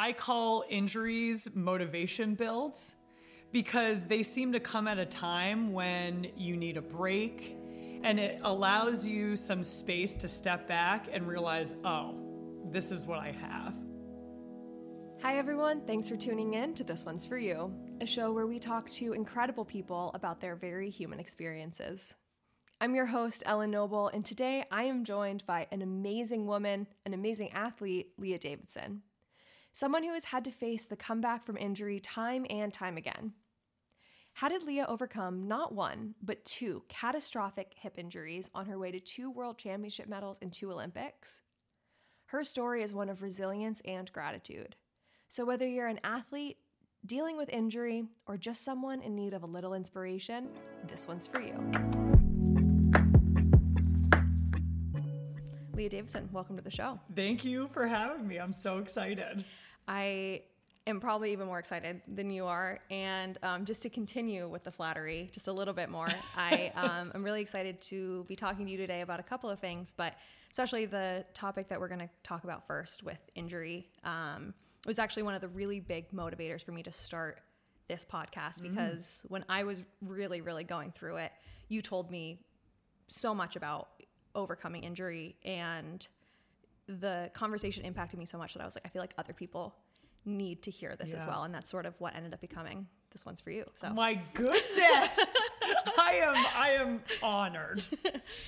I call injuries motivation builds because they seem to come at a time when you need a break and it allows you some space to step back and realize, oh, this is what I have. Hi, everyone. Thanks for tuning in to This One's For You, a show where we talk to incredible people about their very human experiences. I'm your host, Ellen Noble, and today I am joined by an amazing woman, an amazing athlete, Lea Davison. Someone who has had to face the comeback from injury time and time again. How did Lea overcome not one, but two catastrophic hip injuries on her way to two world championship medals and two Olympics? Her story is one of resilience and gratitude. So, whether you're an athlete, dealing with injury, or just someone in need of a little inspiration, this one's for you. Lea Davison, welcome to the show. Thank you for having me. I'm so excited. I am probably even more excited than you are. And um, just to continue with the flattery just a little bit more, I um, am really excited to be talking to you today about a couple of things, but especially the topic that we're going to talk about first with injury. Um, it was actually one of the really big motivators for me to start this podcast mm-hmm. because mm. when I was really, really going through it, you told me so much about overcoming injury and the conversation impacted me so much that I was like, I feel like other people need to hear this yeah. as well. And that's sort of what ended up becoming this one's for you. So my goodness. I am I am honored.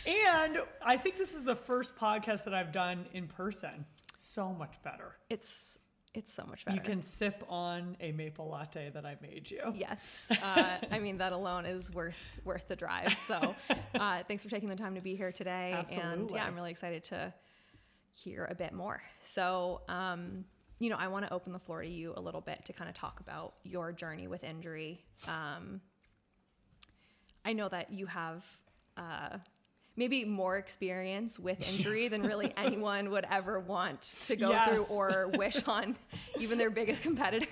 and I think this is the first podcast that I've done in person. So much better. It's it's so much better. You can sip on a maple latte that I made you. Yes, uh, I mean that alone is worth worth the drive. So, uh, thanks for taking the time to be here today. Absolutely. And yeah, I'm really excited to hear a bit more. So, um, you know, I want to open the floor to you a little bit to kind of talk about your journey with injury. Um, I know that you have uh, maybe more experience with injury than really anyone would ever want to go yes. through or wish on even their biggest competitors.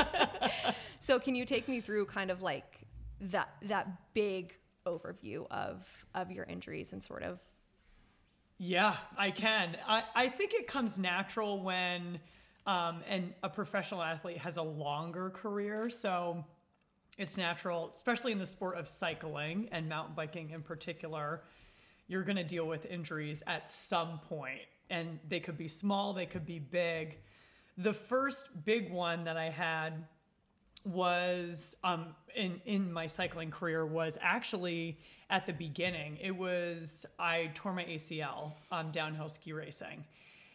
so, can you take me through kind of like that that big overview of of your injuries and sort of yeah, I can. I, I think it comes natural when um, and a professional athlete has a longer career. So it's natural, especially in the sport of cycling and mountain biking in particular, you're going to deal with injuries at some point, and they could be small, they could be big. The first big one that I had was um, in in my cycling career was actually at the beginning. It was I tore my ACL um, downhill ski racing,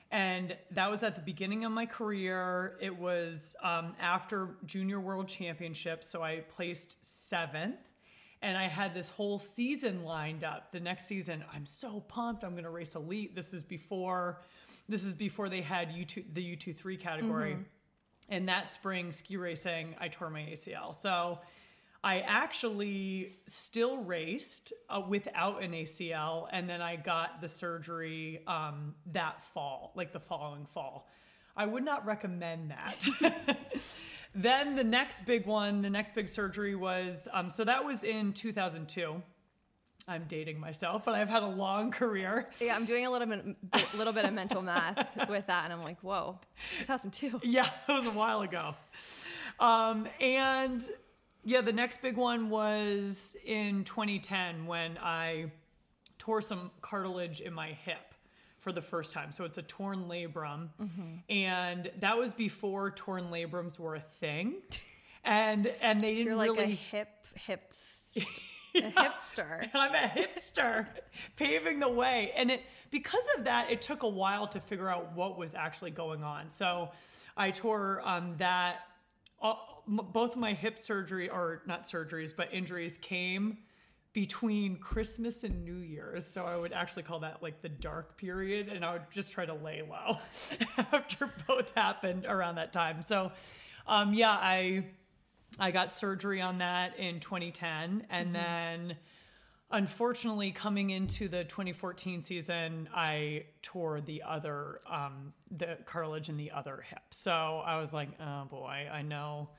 and that was at the beginning of my career. It was um, after Junior World Championships, so I placed seventh. And I had this whole season lined up. The next season, I'm so pumped. I'm going to race elite. This is before, this is before they had U two, the U two three category. Mm-hmm and that spring ski racing, I tore my ACL. So I actually still raced uh, without an ACL, and then I got the surgery um, that fall, like the following fall. I would not recommend that. then the next big one, the next big surgery was um, so that was in 2002. I'm dating myself, but I've had a long career. Yeah, I'm doing a little bit, a little bit of mental math with that, and I'm like, whoa, 2002. Yeah, it was a while ago. Um, and yeah, the next big one was in 2010 when I tore some cartilage in my hip for the first time. So it's a torn labrum, mm-hmm. and that was before torn labrums were a thing. And and they didn't You're like really a hip hips a hipster. I'm a hipster, paving the way. And it because of that, it took a while to figure out what was actually going on. So I tore um, that. Uh, both my hip surgery, or not surgeries, but injuries came between Christmas and New Year's. So I would actually call that like the dark period. And I would just try to lay low after both happened around that time. So, um, yeah, I I got surgery on that in 2010. And mm-hmm. then, unfortunately, coming into the 2014 season, I tore the other, um, the cartilage in the other hip. So I was like, oh boy, I know.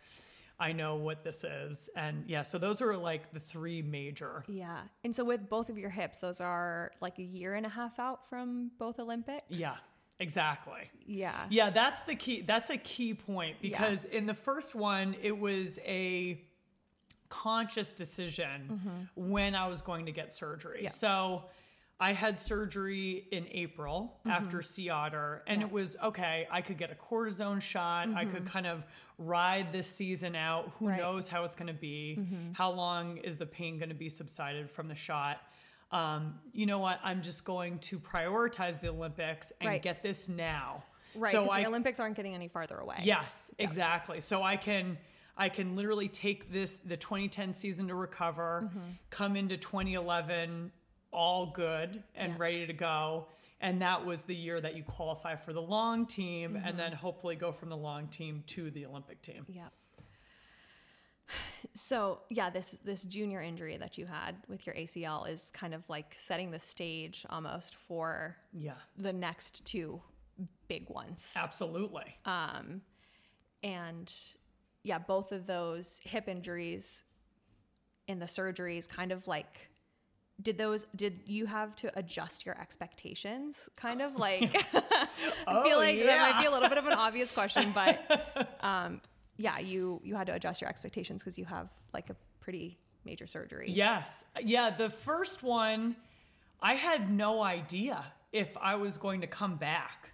I know what this is. And yeah, so those are like the three major. Yeah. And so with both of your hips, those are like a year and a half out from both Olympics? Yeah. Exactly. Yeah. Yeah, that's the key. That's a key point because in the first one, it was a conscious decision mm-hmm. when I was going to get surgery. Yeah. So I had surgery in April mm-hmm. after Sea Otter, and Yeah. it was okay. I could get a cortisone shot. I could mm-hmm. kind of ride this season out. Who Right. knows how it's going to be? How long is the pain going to be subsided from the shot? Um, you know what? I'm just going to prioritize the Olympics and Right. get this now. Right. So I the Olympics aren't getting any farther away. Yes, exactly. So I can I can literally take this the 2010 season to recover, Mm-hmm. come into 2011 all good and Yeah. ready to go. And that was the year that you qualify for the long team Mm-hmm. and then hopefully go from the long team to the Olympic team. Yeah. So yeah, this this junior injury that you had with your ACL is kind of like setting the stage almost for Yeah. the next two big ones. Absolutely. Um, and yeah, both of those hip injuries and the surgeries kind of like did those did you have to adjust your expectations kind of like I Oh, feel like that might be a little bit of an obvious question but um yeah you you had to adjust your expectations because you have like a pretty major surgery Yes. Yeah, the first one, I had no idea if I was going to come back.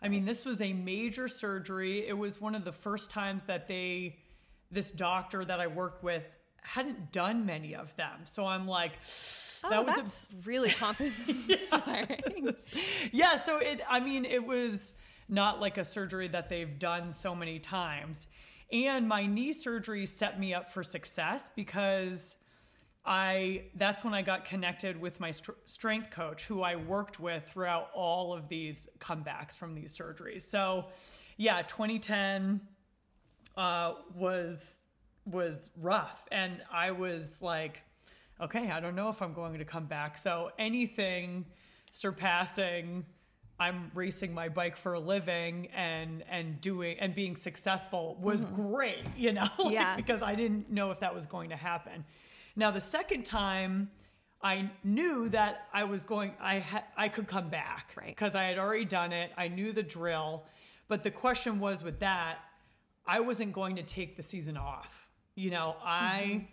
I mean, this was a major surgery. It was one of the first times that they, this doctor that I worked with, hadn't done many of them. So I'm like, oh, that was a really confidence inspiring yeah so it i mean it was not like a surgery that they've done so many times and my knee surgery set me up for success because i that's when i got connected with my str- strength coach who i worked with throughout all of these comebacks from these surgeries. So yeah 2010 uh, was was rough. And i was like okay i don't know if i'm going to come back. So anything surpassing i'm racing my bike for a living and and doing and being successful was mm-hmm. great you know like, Yeah. because i didn't know if that was going to happen now the second time i knew that i was going i had i could come back Right. because i had already done it i knew the drill but the question was with that I wasn't going to take the season off. You know, I mm-hmm.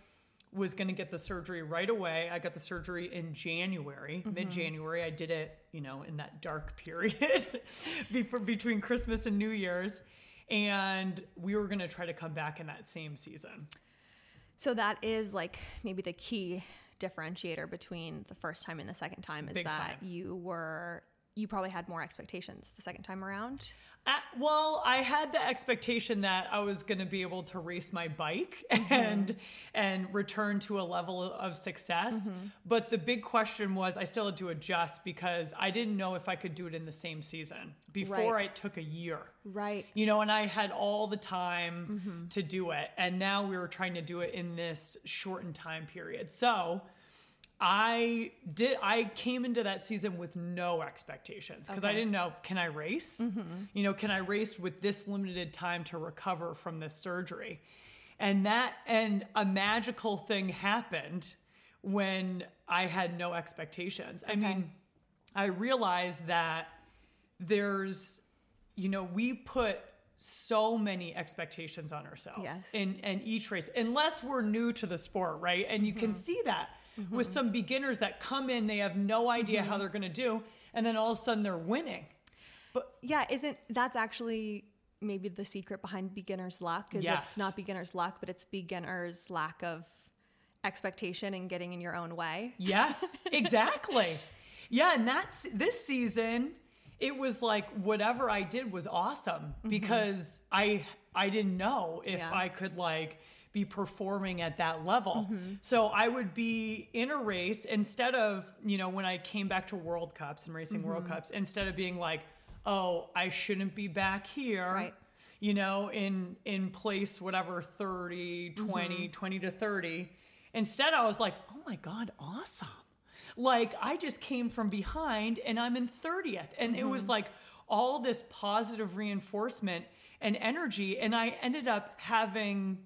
Was going to get the surgery right away. I got the surgery in January, mm-hmm. mid January. I did it, you know, in that dark period before, between Christmas and New Year's. And we were going to try to come back in that same season. So that is like maybe the key differentiator between the first time and the second time is Big that time. you were you probably had more expectations the second time around. Uh, well, I had the expectation that I was going to be able to race my bike mm-hmm. and and return to a level of success. Mm-hmm. But the big question was I still had to adjust because I didn't know if I could do it in the same season. Before Right. it took a year. Right. You know, and I had all the time mm-hmm. to do it. And now we were trying to do it in this shortened time period. So I did I came into that season with no expectations because I didn't know can I race? You know, can I race with this limited time to recover from this surgery? And that and a magical thing happened when I had no expectations. I mean, I realized that there's you know, we put so many expectations on ourselves Yes. in, in each race, unless we're new to the sport, right? And you Mm-hmm. can see that with some beginners that come in, they have no idea Mm-hmm. how they're going to do, and then all of a sudden they're winning. But yeah, isn't that's actually maybe the secret behind beginner's luck is Yes. it's not beginner's luck, but it's beginner's lack of expectation and getting in your own way. Yes, exactly. yeah, and that's this season. It was like whatever I did was awesome because I I didn't know if Yeah. I could like be performing at that level. Mm-hmm. So I would be in a race instead of, you know, when I came back to World Cups and racing World mm-hmm. Cups, instead of being like, "Oh, I shouldn't be back here." Right. You know, in in place whatever 30, mm-hmm. 20, 20 to 30. Instead I was like, "Oh my god, awesome." Like I just came from behind and I'm in 30th. And it was like all this positive reinforcement and energy. And I ended up having,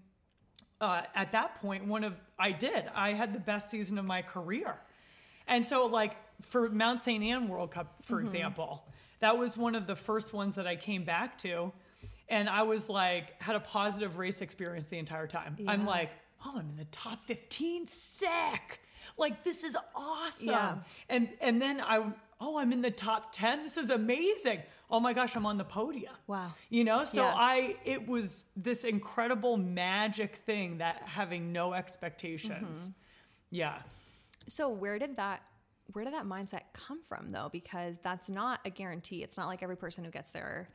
uh, at that point, one of, I did, I had the best season of my career. And so, like, for Mont-Sainte-Anne World Cup, for example, that was one of the first ones that I came back to. And I was like, had a positive race experience the entire time. I'm like, oh, I'm in the top 15. Sick. Like, this is awesome. Yeah. And and then I, oh, I'm in the top 10. This is amazing. Oh my gosh, I'm on the podium. Wow. You know, so Yeah. I, it was this incredible magic thing that having no expectations. Mm-hmm. Yeah. So where did that where did that mindset come from though? Because that's not a guarantee. It's not like every person who gets their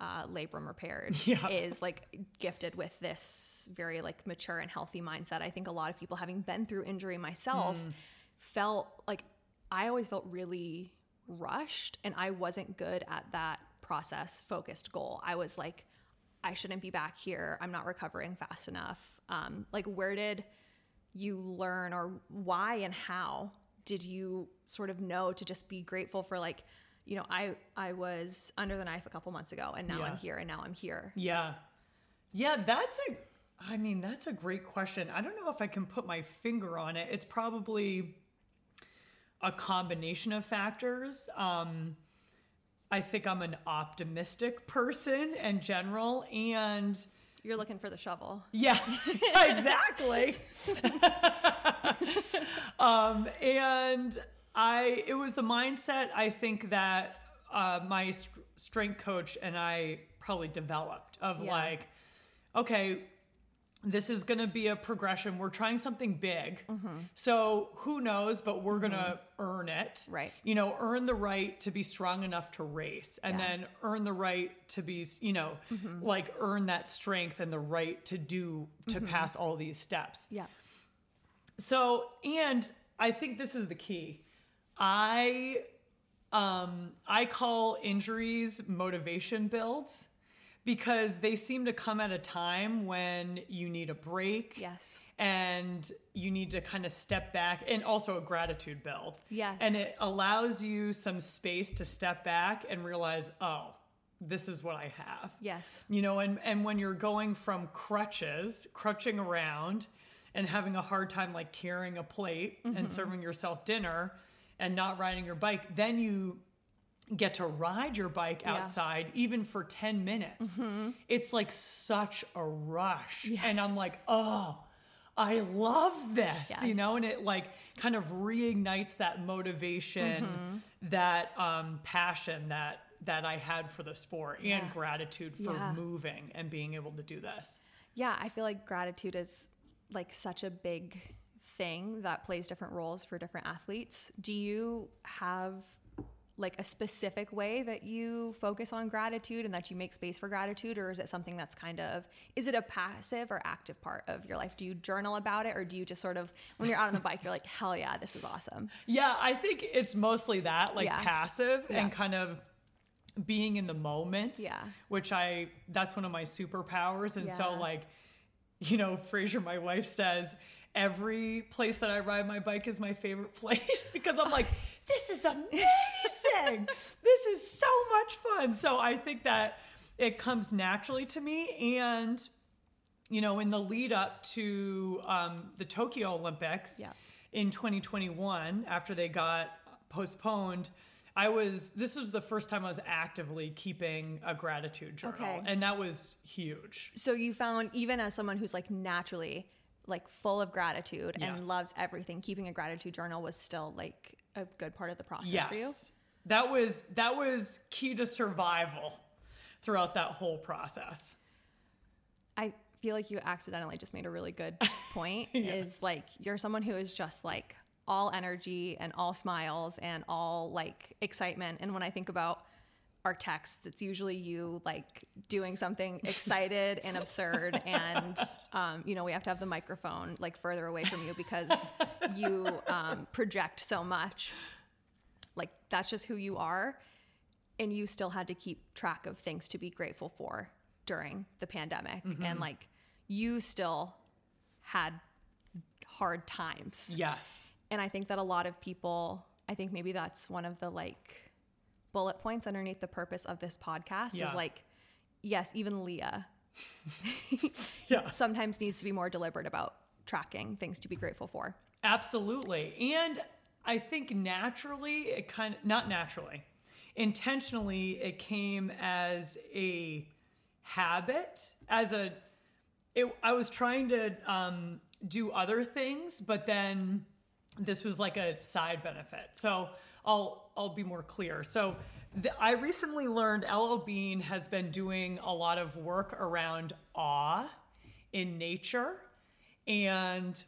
uh, labrum repaired Yeah. is like gifted with this very like mature and healthy mindset. I think a lot of people, having been through injury myself, felt like I always felt really rushed, and I wasn't good at that process focused goal. I was like, I shouldn't be back here. I'm not recovering fast enough. Um, like, where did you learn or why and how did you sort of know to just be grateful for like you know i i was under the knife a couple months ago and now i'm here and now i'm here Yeah. Yeah, that's a I mean, that's a great question. I don't know if I can put my finger on it. It's probably a combination of factors. Um I think I'm an optimistic person in general and you're looking for the shovel yeah, exactly. um, and I, it was the mindset I think that uh, my st- strength coach and I probably developed of Yeah. like, okay, this is going to be a progression. We're trying something big. Mm-hmm. So who knows, but we're going to mm-hmm. earn it. Right. You know, earn the right to be strong enough to race and Yeah. then earn the right to be, you know, mm-hmm. like earn that strength and the right to do, to pass all these steps. yeah So, and I think this is the key. I um I call injuries motivation builds because they seem to come at a time when you need a break. yes And you need to kind of step back and also a gratitude build. Yes. And it allows you some space to step back and realize, oh, this is what I have yes you know and and when you're going from crutches crutching around and having a hard time like carrying a plate Mm-hmm. and serving yourself dinner and not riding your bike then you get to ride your bike Yeah. Mm-hmm. outside even for 10 minutes it's like such a rush and i'm like oh I love this, you know, and it like kind of reignites that motivation, Mm-hmm. that um, passion that that I had for the sport Yeah. and gratitude for Yeah. moving and being able to do this. yeah i feel like gratitude is like such a big thing that plays different roles for different athletes do you have like a specific way that you focus on gratitude and that you make space for gratitude or is it something that's kind of is it a passive or active part of your life do you journal about it or do you just sort of when you're out on the bike you're like hell yeah this is awesome Yeah, I think it's mostly that, like Yeah. passive Yeah. and kind of being in the moment. Yeah. Which I that's one of my superpowers. And so like, you know, Fraser, my wife says every place that I ride my bike is my favorite place because I'm like, this is amazing. this is so much fun. So I think that it comes naturally to me and you know, in the lead up to um, the Tokyo Olympics Yeah. in 2021, after they got postponed, I was, this was the first time I was actively keeping a gratitude journal. Okay. And that was huge. so you found even as someone who's like naturally like full of gratitude Yeah. and loves everything keeping a gratitude journal was still like a good part of the process for you Yes. That was, that was key to survival throughout that whole process. I feel like you accidentally just made a really good point is like you're someone who is just like all energy and all smiles and all like excitement. And when I think about our texts it's usually you like doing something excited and absurd and um, you know we have to have the microphone like further away from you because you um, project so much like that's just who you are and you still had to keep track of things to be grateful for during the pandemic mm-hmm. and like you still had hard times Yes. and i think that a lot of people i think maybe that's one of the like bullet points underneath the purpose of this podcast Yeah. is like yes even lea Yeah. sometimes needs to be more deliberate about tracking things to be grateful for Absolutely. And I think naturally, it kind of, not naturally, intentionally it came as a habit, as a it, I was trying to um, do other things, but then this was like a side benefit. So I'll I'll be more clear. So the, I recently learned LL Bean has been doing a lot of work around awe in nature, and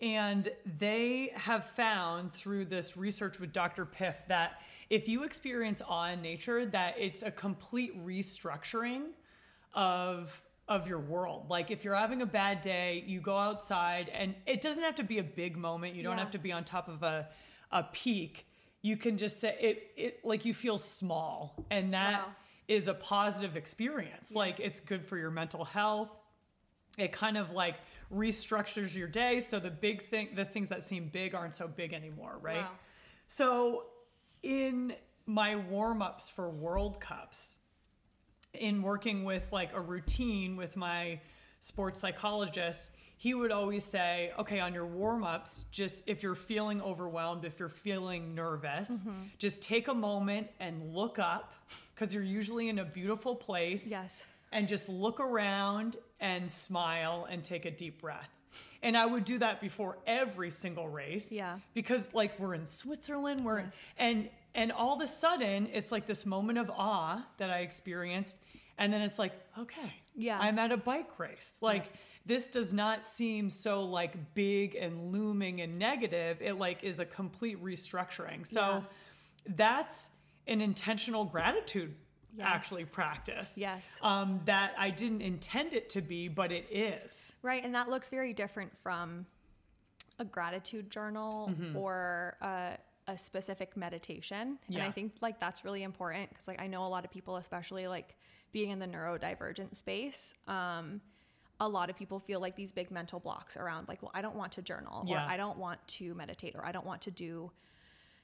and they have found through this research with Dr. Piff that if you experience awe in nature, that it's a complete restructuring of of your world. Like if you're having a bad day, you go outside and it doesn't have to be a big moment. You don't Yeah. have to be on top of a a peak. You can just say it it like you feel small and that is Wow. a positive experience. Like it's good for your mental health it kind of like restructures your day so the big thing the things that seem big aren't so big anymore right Wow. so in my warm-ups for world cups in working with like a routine with my sports psychologist he would always say okay on your warm-ups just if you're feeling overwhelmed if you're feeling nervous Mm-hmm. just take a moment and look up because you're usually in a beautiful place Yes. and just look around and smile and take a deep breath. And I would do that before every single race. Yeah. Because like we're in Switzerland, we're Yes. and and all of a sudden it's like this moment of awe that I experienced. And then it's like, okay, Yeah. I'm at a bike race. Like this does not seem so like big and looming and negative. It like is a complete restructuring. So Yeah. that's an intentional gratitude Yes. actually practice Yes. um, that I didn't intend it to be, but it is. Right, and that looks very different from a gratitude journal Mm-hmm. or a, a specific meditation. And I think like that's really important because like I know a lot of people, especially like being in the neurodivergent space, um, a lot of people feel like these big mental blocks around like, well, I don't want to journal Yeah. or I don't want to meditate or I don't want to do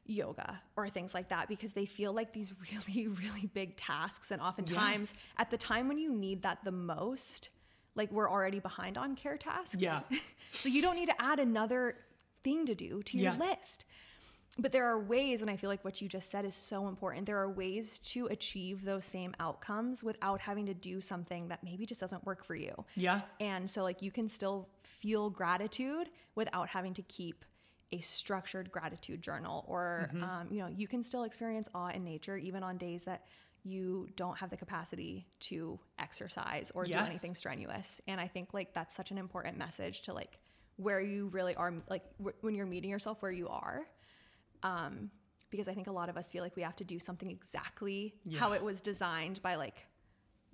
yoga or things like that because they feel like these really really big tasks and oftentimes Yes. at the time when you need that the most like we're already behind on care tasks Yeah. so you don't need to add another thing to do to your Yeah. list but there are ways and i feel like what you just said is so important there are ways to achieve those same outcomes without having to do something that maybe just doesn't work for you Yeah. and so, like, you can still feel gratitude without having to keep a structured gratitude journal, or, Mm-hmm. um, you know, you can still experience awe in nature even on days that you don't have the capacity to exercise or do anything strenuous. And I think, like, that's such an important message to, like, where you really are, like, wh- when you're meeting yourself where you are. Um, because I think a lot of us feel like we have to do something exactly how it was designed by, like,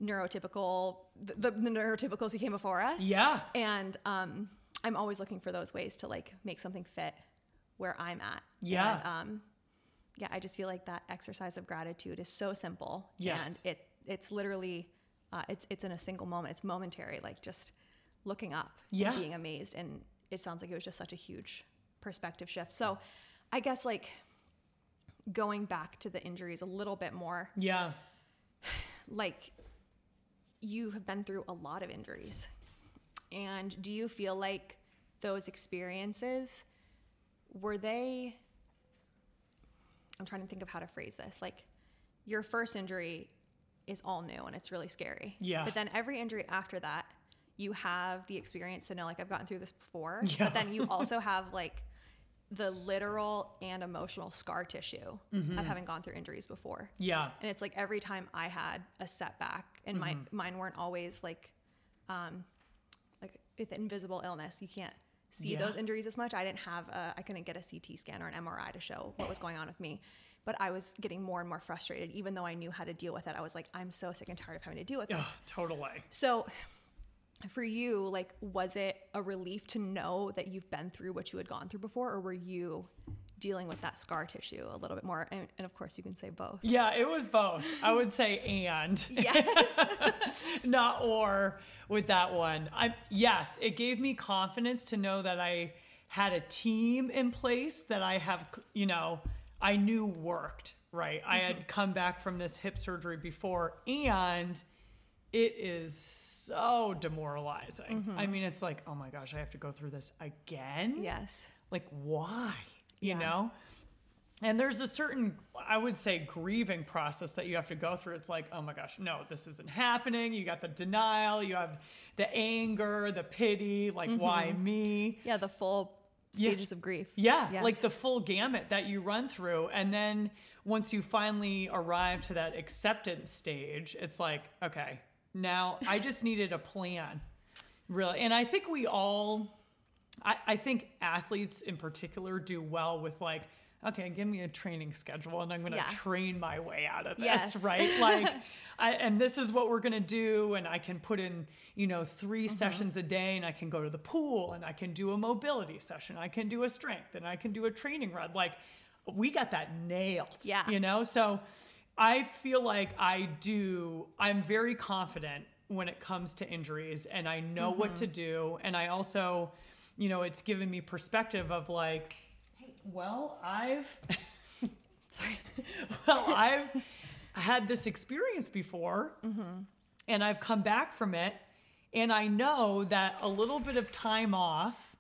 neurotypical the, the, the neurotypicals who came before us Yeah. and um i'm always looking for those ways to like make something fit where i'm at Yeah. and, um yeah i just feel like that exercise of gratitude is so simple Yes. and it it's literally uh, it's it's in a single moment it's momentary like just looking up Yeah. being amazed and it sounds like it was just such a huge perspective shift so i guess like going back to the injuries a little bit more Yeah. like you have been through a lot of injuries and do you feel like those experiences were they i'm trying to think of how to phrase this like your first injury is all new and it's really scary Yeah. but then every injury after that you have the experience to know like i've gotten through this before Yeah. but then you also have like the literal and emotional scar tissue Mm-hmm. of having gone through injuries before Yeah. and it's like every time I had a setback, and my Mm-hmm. mine weren't always like, um, like with invisible illness, you can't see Yeah. those injuries as much. I didn't have, a, I couldn't get a CT scan or an MRI to show what was going on with me. But I was getting more and more frustrated, even though I knew how to deal with it. I was like, I'm so sick and tired of having to deal with Ugh, this. totally. So, for you, like, was it a relief to know that you've been through what you had gone through before, or were you dealing with that scar tissue a little bit more? And, and of course, you can say both. Yeah, it was both. I would say and, Yes. not or with that one. I yes, it gave me confidence to know that I had a team in place that I have, you know, I knew worked, right? I had mm-hmm. come back from this hip surgery before and it is so demoralizing. Mm-hmm. I mean, it's like, oh my gosh, I have to go through this again? yes. like why you Yeah. know and there's a certain i would say grieving process that you have to go through it's like oh my gosh no this isn't happening you got the denial you have the anger the pity like why mm-hmm. me Yeah, the full Yeah. stages of grief. yeah Yes. like the full gamut that you run through and then once you finally arrive to that acceptance stage it's like okay now i just needed a plan really and i think we all I, I think athletes in particular do well with like okay give me a training schedule and i'm going to Yeah. train my way out of this Yes. right like I, and this is what we're going to do and i can put in you know 3 Mm-hmm. sessions a day and i can go to the pool and i can do a mobility session i can do a strength and i can do a training run like we got that nailed Yeah. you know so i feel like i do i'm very confident when it comes to injuries and i know what to do and i also you know it's given me perspective of like hey well i've well i've had this experience before and i've come back from it and i know that a little bit of time off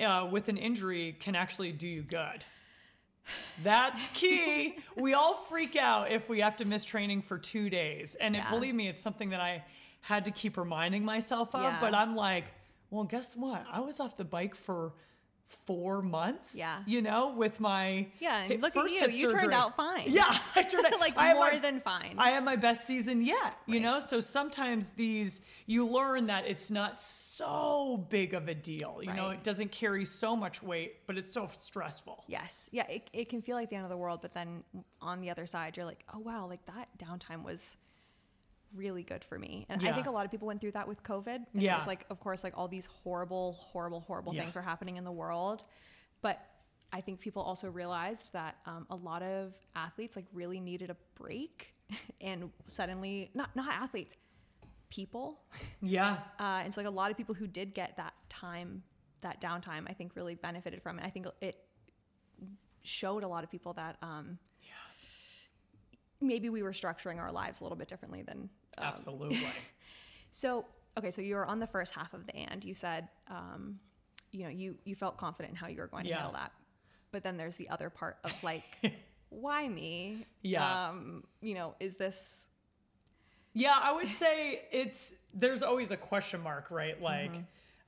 uh, with an injury can actually do you good that's key. we all freak out if we have to miss training for two days. And it, believe me, it's something that I had to keep reminding myself of. Yeah. But I'm like, well, guess what? I was off the bike for four months. Yeah. You know, with my Yeah, and hip- look at you. You turned out fine. Yeah, I turned out like more my- than fine. I had my best season yet, you Right. know? So sometimes these, you learn that it's not so big of a deal. You know, it doesn't carry so much weight, but it's still stressful. Yes. Yeah, it, it can feel like the end of the world, but then on the other side, you're like, oh, wow, like that downtime was really good for me. And I think a lot of people went through that with COVID. And It was like, of course, like all these horrible, horrible, horrible Yeah. things were happening in the world. But I think people also realized that um, a lot of athletes like really needed a break. and suddenly, not, not athletes, people. Yeah. Uh, and so like a lot of people who did get that time, that downtime, I think really benefited from it. I think it showed a lot of people that um, maybe we were structuring our lives a little bit differently than. Um, Absolutely. so okay, so you were on the first half of the and. You said, um, you know, you you felt confident in how you were going to Yeah. handle that, but then there's the other part of like, why me? Yeah. Um, you know, is this Yeah, I would say it's there's always a question mark, right? Like,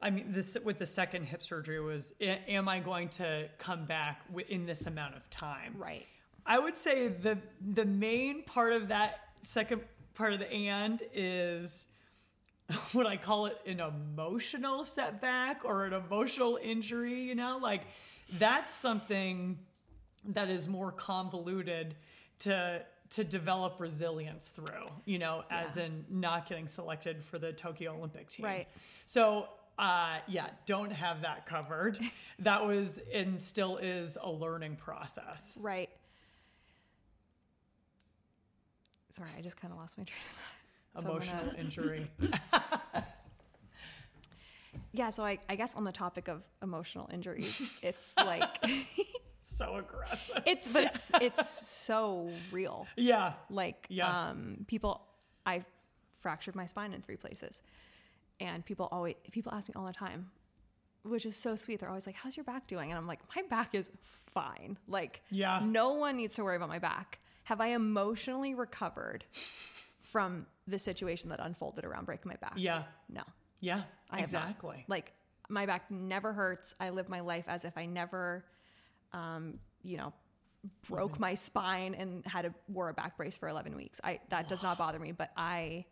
I mean, this with the second hip surgery was, am I going to come back in this amount of time? right? I would say the the main part of that second part of the and is what I call it an emotional setback or an emotional injury, you know? Like that's something that is more convoluted to to develop resilience through, you know, as Yeah. in not getting selected for the Tokyo Olympic team. Right. So uh, yeah, don't have that covered. that was and still is a learning process. Right. Sorry, I just kind of lost my train of thought. So Emotional gonna- injury. yeah, so I, I guess on the topic of emotional injuries, it's like so aggressive. it's but it's it's so real. Yeah. Like Yeah. um people I fractured my spine in three places. And people always people ask me all the time, which is so sweet. They're always like, "How's your back doing?" And I'm like, "My back is fine. Like Yeah. no one needs to worry about my back. Have I emotionally recovered from the situation that unfolded around breaking my back? Yeah. No. Yeah. I exactly. Like my back never hurts. I live my life as if I never, um, you know, broke my spine and had a wore a back brace for 11 weeks. I that does not bother me, but I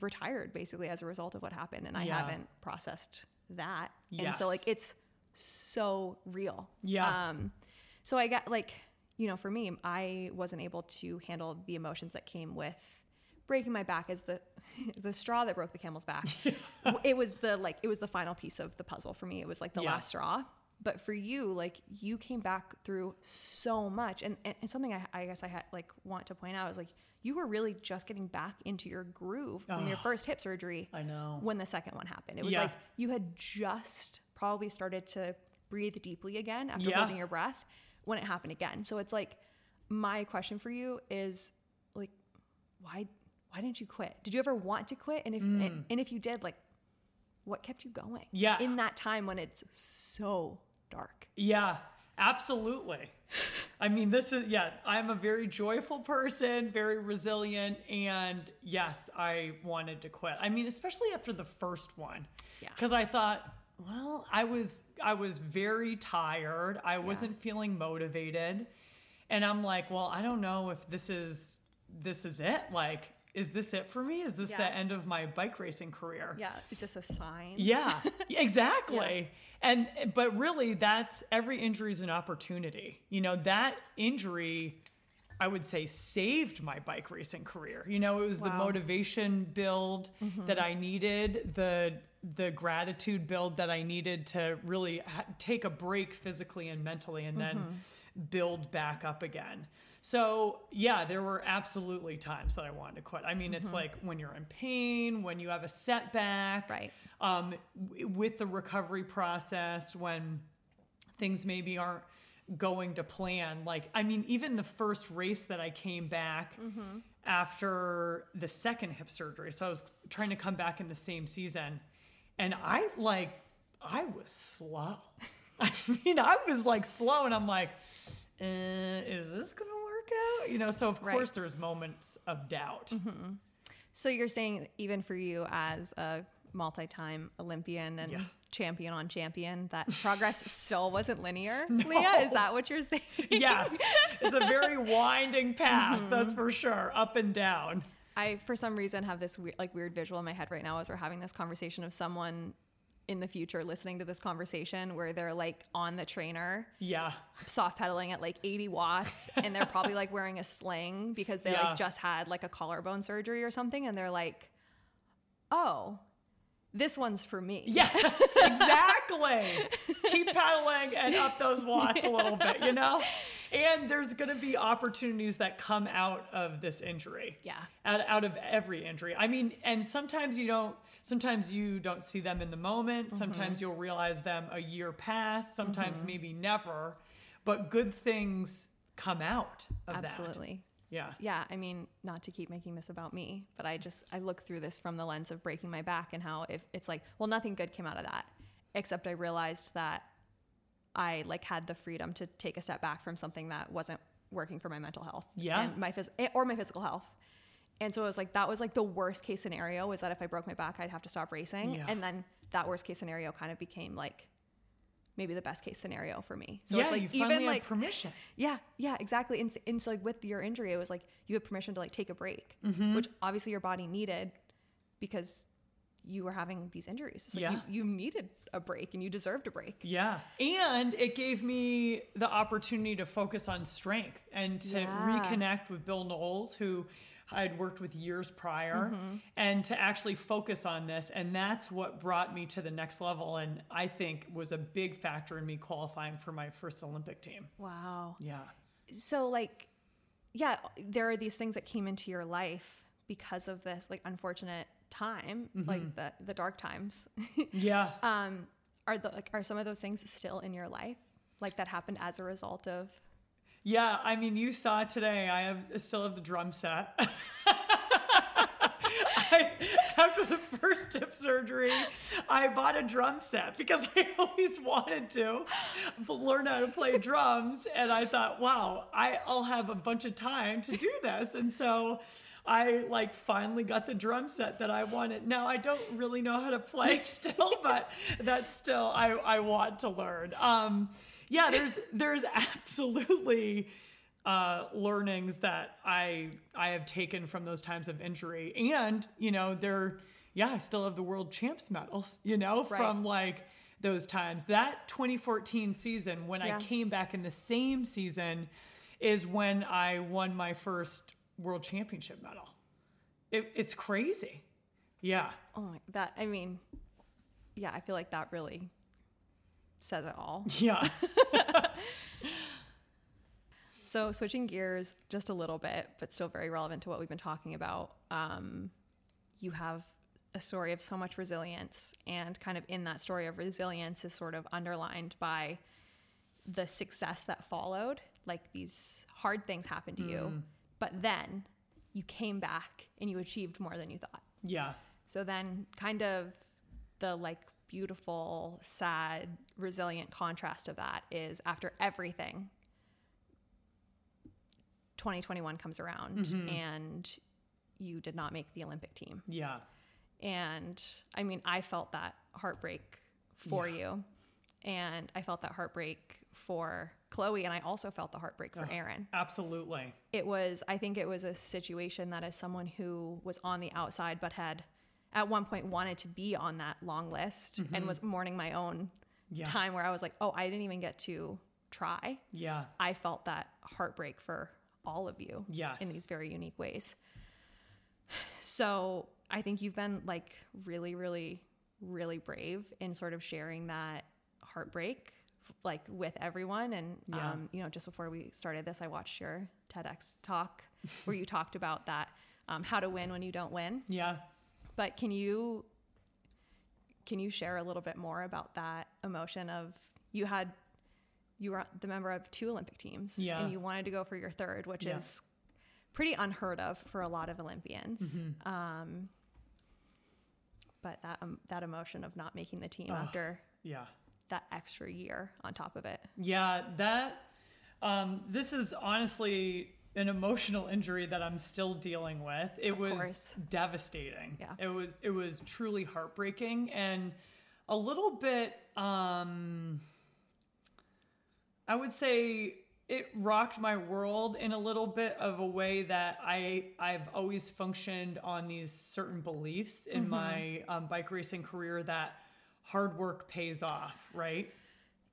retired basically as a result of what happened, and I Yeah. haven't processed that. And so like it's so real. Yeah. Um, so I got like you know for me, I wasn't able to handle the emotions that came with breaking my back as the the straw that broke the camel's back. it was the like it was the final piece of the puzzle for me. It was like the Yeah. last straw. But for you, like you came back through so much, and and, and something I, I guess I had like want to point out is like you were really just getting back into your groove from your first hip surgery I know. when the second one happened. It was Yeah. like you had just probably started to breathe deeply again after Yeah. holding your breath when it happened again. So it's like my question for you is like why why didn't you quit? Did you ever want to quit? And if and, and if you did, like what kept you going? Mm. Yeah. In that time when it's so dark. Yeah. absolutely. I mean, this is, yeah, I'm a very joyful person, very resilient. And yes, I wanted to quit. I mean, especially after the first one. Yeah. Because I thought, well, I was, I was very tired. I wasn't feeling motivated. And I'm like, well, I don't know if this is, this is it. Like, is this it for me? Is this Yeah. the end of my bike racing career? Yeah. Is this a sign? Yeah, exactly. And but really that's every injury is an opportunity. You know, that injury I would say saved my bike racing career. You know, it was the motivation build mm-hmm. that I needed, the the gratitude build that I needed to really ha- take a break physically and mentally and then mm-hmm. build back up again. So, yeah, there were absolutely times that I wanted to quit. I mean, it's mm-hmm. like when you're in pain, when you have a setback, Right. um, w- with the recovery process when things maybe aren't going to plan. Like, I mean, even the first race that I came back mm-hmm. after the second hip surgery, so I was trying to come back in the same season, and I like, I was slow. I mean, I was like slow, and I'm like, uh, is this gonna work out? You know, so of Right. course there's moments of doubt. So you're saying even for you as a multi-time Olympian and Yeah. champion on champion, that progress still wasn't linear. Lea, is that what you're saying? yes, it's a very winding path, that's for sure, up and down. I, for some reason, have this weird, like weird visual in my head right now as we're having this conversation of someone in the future listening to this conversation where they're like on the trainer Yeah, soft pedaling at like 80 watts and they're probably like wearing a sling because they Yeah. like just had like a collarbone surgery or something and they're like oh this one's for me yes, exactly. Keep pedaling and up those watts a little bit, you know? And there's going to be opportunities that come out of this injury. Yeah. Out, out of every injury. I mean, and sometimes you don't sometimes you don't see them in the moment. Mm-hmm. Sometimes you'll realize them a year past, sometimes maybe never. But good things come out of that. absolutely Yeah. yeah i mean not to keep making this about me but i just i look through this from the lens of breaking my back and how if it's like well nothing good came out of that except i realized that i like had the freedom to take a step back from something that wasn't working for my mental health Yeah. and my phys- eh, or my physical health and so it was like that was like the worst case scenario was that if i broke my back i'd have to stop racing Yeah. and then that worst case scenario kind of became like maybe the best case scenario for me so yeah, it's like even like permission. yeah, yeah, exactly. And, and so like with your injury, it was like you had permission to like take a break, Mm-hmm. which obviously your body needed because you were having these injuries. It's like Yeah. you, you needed a break and you deserved a break. Yeah. And it gave me the opportunity to focus on strength and to Yeah. reconnect with Bill Knowles, who I'd worked with years prior, Mm-hmm. and to actually focus on this. And that's what brought me to the next level. And I think was a big factor in me qualifying for my first Olympic team. Wow. Yeah. So like, yeah, there are these things that came into your life because of this like unfortunate time, Mm-hmm. like the the dark times. Yeah. um, are the like are some of those things still in your life? Like that happened as a result of Yeah, I mean, you saw today. I have still have the drum set. I, after the first hip surgery, I bought a drum set because I always wanted to learn how to play drums, and I thought, wow, I, I'll have a bunch of time to do this, and so. I like finally got the drum set that I wanted. Now I don't really know how to play still, but that's still I, I want to learn. Um, yeah, there's there's absolutely uh, learnings that I I have taken from those times of injury, and you know they're yeah I still have the world champs medals, you know Right. from like those times. That 2014 season when Yeah. I came back in the same season is when I won my first world championship medal. It, it's crazy. Yeah. oh my that I mean, yeah, I feel like that really says it all. Yeah. So switching gears just a little bit, but still very relevant to what we've been talking about. Um, you have a story of so much resilience, and kind of in that story of resilience is sort of underlined by the success that followed. Like these hard things happened to you, but then you came back and you achieved more than you thought. Yeah. So then, kind of the like beautiful, sad, resilient contrast of that is after everything, 2021 comes around Mm-hmm. and you did not make the Olympic team. Yeah. And I mean, I felt that heartbreak for Yeah. you. And I felt that heartbreak for Chloe. And I also felt the heartbreak for Erin. Absolutely. It was, I think it was a situation that as someone who was on the outside but had at one point wanted to be on that long list and was mourning my own Mm-hmm. Yeah. time where I was like, oh, I didn't even get to try. Yeah. I felt that heartbreak for all of you Yes. in these very unique ways. So I think you've been like really, really, really brave in sort of sharing that heartbreak like with everyone. And Yeah. um, you know, just before we started this, I watched your TEDx talk where you talked about that um, how to win when you don't win. Yeah. But can you can you share a little bit more about that emotion of you had you were the member of two Olympic teams Yeah. and you wanted to go for your third, which Yeah. is pretty unheard of for a lot of Olympians. Mm-hmm. Um, but that um, that emotion of not making the team after Yeah. That extra year on top of it. Yeah, that um, this is honestly an emotional injury that I'm still dealing with. It Of was course. devastating. Yeah. It was it was truly heartbreaking and a little bit um I would say it rocked my world in a little bit of a way that I I've always functioned on these certain beliefs in my um, bike racing career that hard work pays off, right?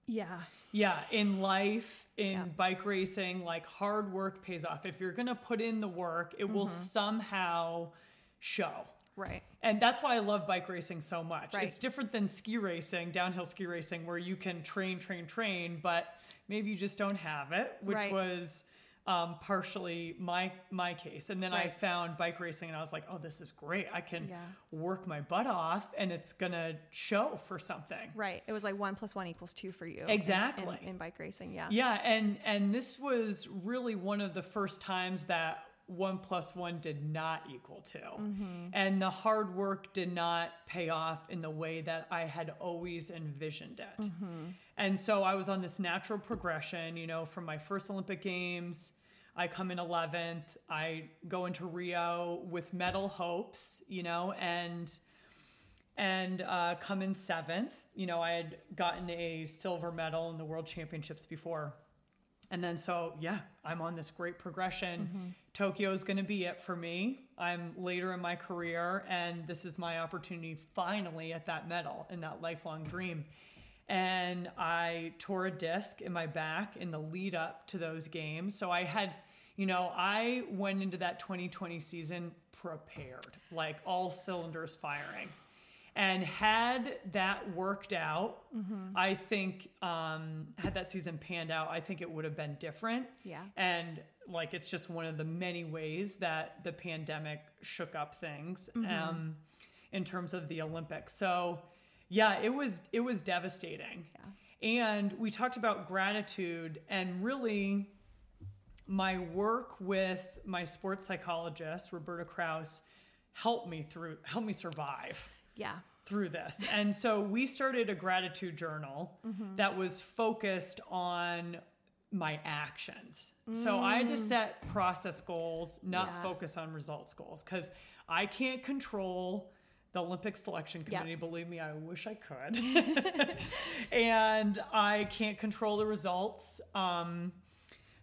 Yeah. Yeah, in life, in Yeah. bike racing, like hard work pays off. If you're going to put in the work, it will Mm-hmm. somehow show. Right. And that's why I love bike racing so much. Right. It's different than ski racing, downhill ski racing, where you can train, train, train, but maybe you just don't have it, which Right. was um, partially my my case. And then I found bike racing, and I was like, oh, this is great. I can Yeah. work my butt off, and it's gonna show for something. Right. It was like one plus one equals two for you. in- Exactly. In, in bike racing. Yeah. Yeah, and and this was really one of the first times that one plus one did not equal 2 and the hard work did not pay off in the way that I had always envisioned it. And so I was on this natural progression, you know, from my first Olympic Games. I come in 11th. I go into Rio with medal hopes, you know, and and uh, come in seventh. You know, I had gotten a silver medal in the World Championships before. And then, so yeah, I'm on this great progression. Mm-hmm. Tokyo is going to be it for me. I'm later in my career, and this is my opportunity finally at that medal in that lifelong dream. And I tore a disc in my back in the lead up to those games. So I had, you know, I went into that 2020 season prepared, like all cylinders firing. And had that worked out, I think, um, had that season panned out, I think it would have been different. Yeah. And like, it's just one of the many ways that the pandemic shook up things um, in terms of the Olympics. So, yeah, it was it was devastating. And we talked about gratitude and really my work with my sports psychologist Roberta Kraus helped me through helped me survive Yeah. through this. And so we started a gratitude journal that was focused on my actions. So I had to set process goals, not Yeah. focus on results goals cuz I can't control the Olympic selection Yep. committee. Believe me, I wish I could. and I can't control the results. Um,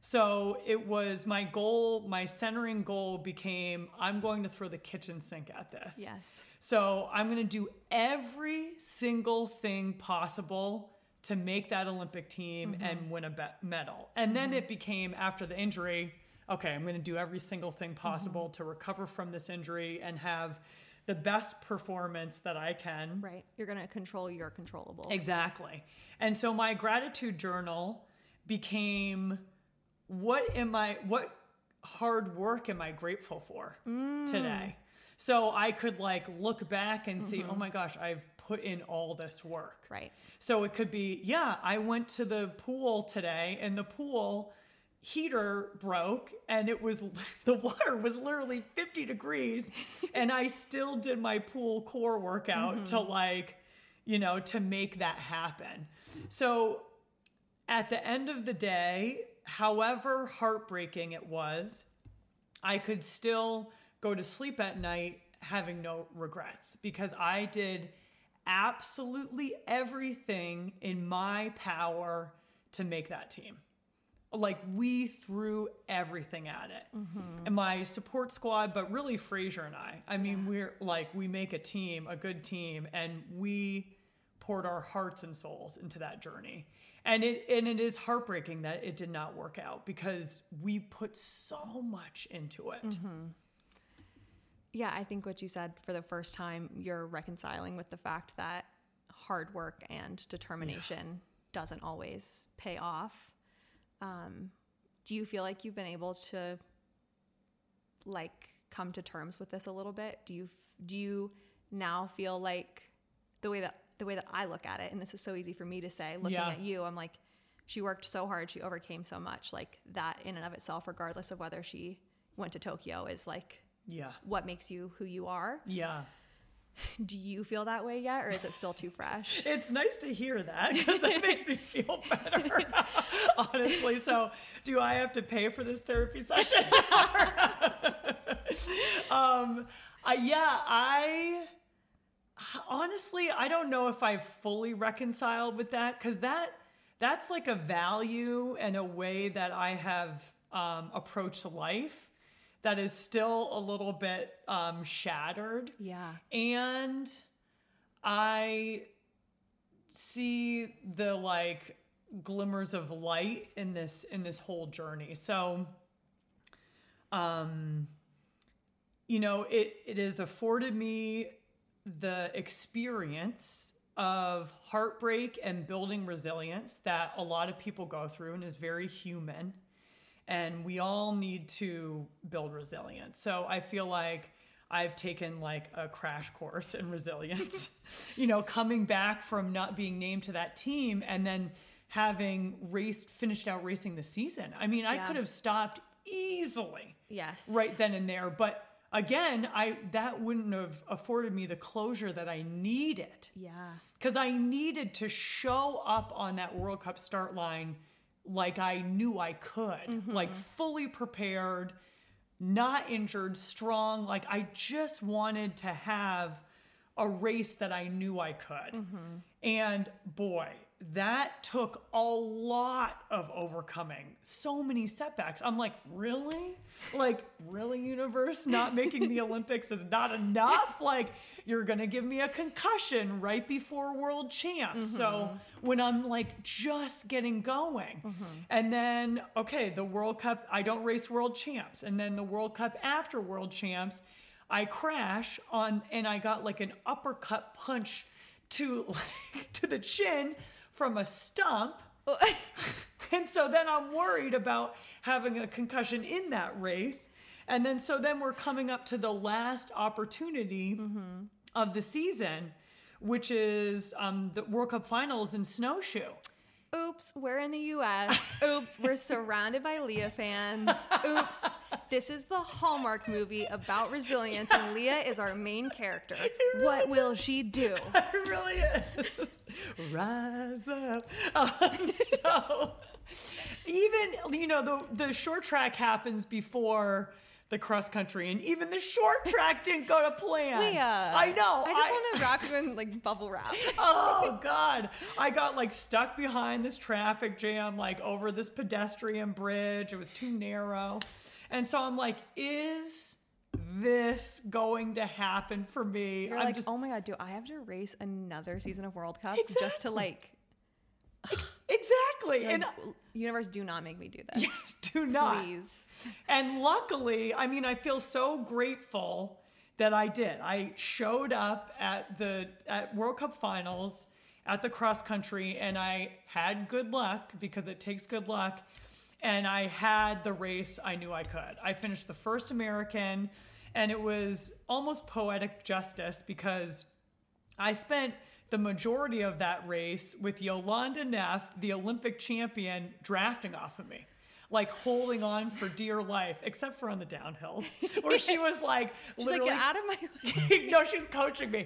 so it was my goal, my centering goal became I'm going to throw the kitchen sink at this. Yes. So I'm going to do every single thing possible to make that Olympic team mm-hmm. and win a be- medal. And then mm-hmm. it became after the injury, okay, I'm going to do every single thing mm-hmm. possible to recover from this injury and have the best performance that I can. Right. You're going to control your controllables. Exactly. And so my gratitude journal became what am I what hard work am I grateful for mm. today? So I could like look back and see, oh mm-hmm. my gosh, I've put in all this work. Right. So it could be, yeah, I went to the pool today and the pool heater broke and it was the water was literally 50 degrees and I still did my pool core workout to mm-hmm. like you know, to make that happen. So at the end of the day, however heartbreaking it was, I could still go to sleep at night having no regrets because I did absolutely everything in my power to make that team. Like we threw everything at it. Mm-hmm. And my support squad, but really Frazier and I. I mean, we're like we make a team, a good team, and we poured our hearts and souls into that journey. And it and it is heartbreaking that it did not work out because we put so much into it. Mm-hmm. Yeah, I think what you said for the first time, you're reconciling with the fact that hard work and determination doesn't always pay off. Um, do you feel like you've been able to like come to terms with this a little bit? Do you do you now feel like the way that the way that I look at it, and this is so easy for me to say, looking Yeah. at you, I'm like, she worked so hard, she overcame so much. Like that in and of itself, regardless of whether she went to Tokyo, is like Yeah. what makes you who you are. Yeah. Do you feel that way yet, or is it still too fresh? It's nice to hear that because that makes me feel better, honestly. So, do I have to pay for this therapy session? um, I, yeah, I honestly, I don't know if I've fully reconciled with that because that that's like a value and a way that I have um, approached life that is still a little bit um, shattered yeah. and I see the like glimmers of light in this in this whole journey. So um you know, it it has afforded me the experience of heartbreak and building resilience that a lot of people go through and is very human and we all need to build resilience. So I feel like I've taken like a crash course in resilience, you know, coming back from not being named to that team and then having raced, finished out racing the season. I mean, I Yeah. could have stopped easily Yes. right then and there, but again, I that wouldn't have afforded me the closure that I needed Yeah. because I needed to show up on that World Cup start line like I knew I could, mm-hmm, like mm-hmm. fully prepared, not injured, strong. Like I just wanted to have a race that I knew I could. Mm-hmm. And boy, that took a lot of overcoming so many setbacks. I'm like, really? Like, really, universe? Not making the Olympics is not enough? Like, you're gonna give me a concussion right before world champs. So mm-hmm. when I'm like just getting going, mm-hmm. and then, okay, the World Cup, I don't race world champs. And then the World Cup after world champs, I crash on and I got like an uppercut punch to like to the chin from a stump. and so then I'm worried about having a concussion in that race. And then so then we're coming up to the last opportunity of the season, which is um, the World Cup finals in snowshoe. Oops, we're in the US. Oops, we're surrounded by Lea fans. Oops, this is the Hallmark movie about resilience, and Lea is our main character. What will she do? It really is. Rise up. Um, so even you know the the short track happens before the cross country, and even the short track didn't go to plan. Lea. I know. I just want to wrap you in like bubble wrap. oh god i got like stuck behind this traffic jam like over this pedestrian bridge it was too narrow and so i'm like is this going to happen for me You're i'm like, just oh my god, do I have to race another season of World Cups just to like, exactly and universe, do not make me do this, Yes, do not please. And luckily, I mean, I feel so grateful that I did. I showed up at the at World Cup finals at the cross country and I had good luck because it takes good luck and I had the race I knew I could. I finished the first American and it was almost poetic justice because I spent the majority of that race with Jolanda Neff, the Olympic champion, drafting off of me. like holding on for dear life, except for on the downhills, where she was like, She's literally, like, get out of my way. no, she's coaching me.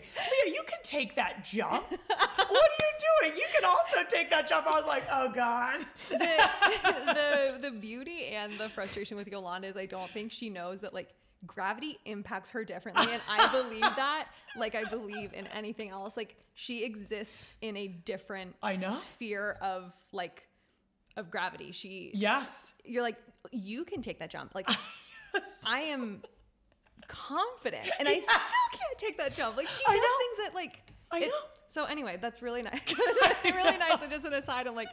Lea, you can take that jump. what are you doing? You can also take that jump. I was like, oh God. the, the the beauty and the frustration with Jolanda is I don't think she knows that like gravity impacts her differently and I believe that like I believe in anything else like she exists in a different I know. sphere of like of gravity she Yes. you're like you can take that jump like I am confident and I still can't take that jump like she does things that like I it- know. so anyway that's really nice really nice and just an aside I'm like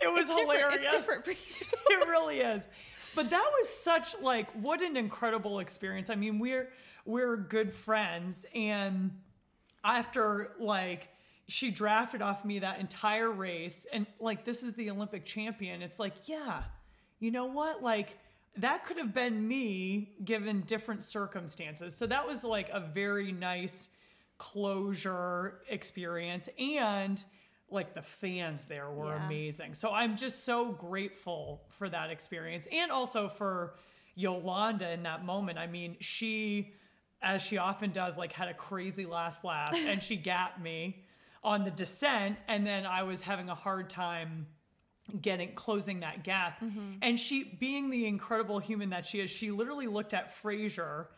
It was it's different hilarious. it's different for you it really is. But that was such like what an incredible experience. I mean, we're we're good friends and after like she drafted off me that entire race and like this is the Olympic champion. It's like, yeah. You know what? Like that could have been me given different circumstances. So that was like a very nice closure experience and like the fans there were Yeah. amazing. So I'm just so grateful for that experience and also for Jolanda in that moment. I mean, she as she often does like had a crazy last laugh and she gapped me on the descent and then I was having a hard time getting closing that gap. Mm-hmm. And she being the incredible human that she is, she literally looked at Fraser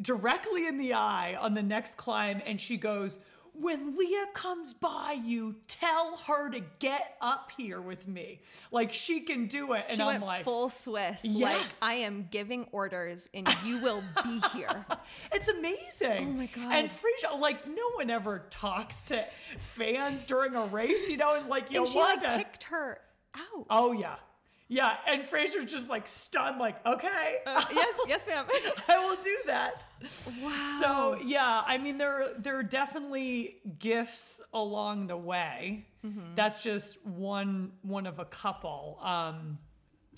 directly in the eye on the next climb and she goes, when Lea comes by you, tell her to get up here with me. Like she can do it. And She I'm like, full Swiss. Like Yes. I am giving orders, and you will be here. It's amazing. Oh my God. And Frasier, like no one ever talks to fans during a race, you know, and like and she like picked her out. oh yeah. Yeah. And Fraser's just like stunned, like, okay, Uh, yes, yes, ma'am. I will do that. wow. So yeah, I mean there there are definitely gifts along the way. Mm-hmm. That's just one one of a couple. Um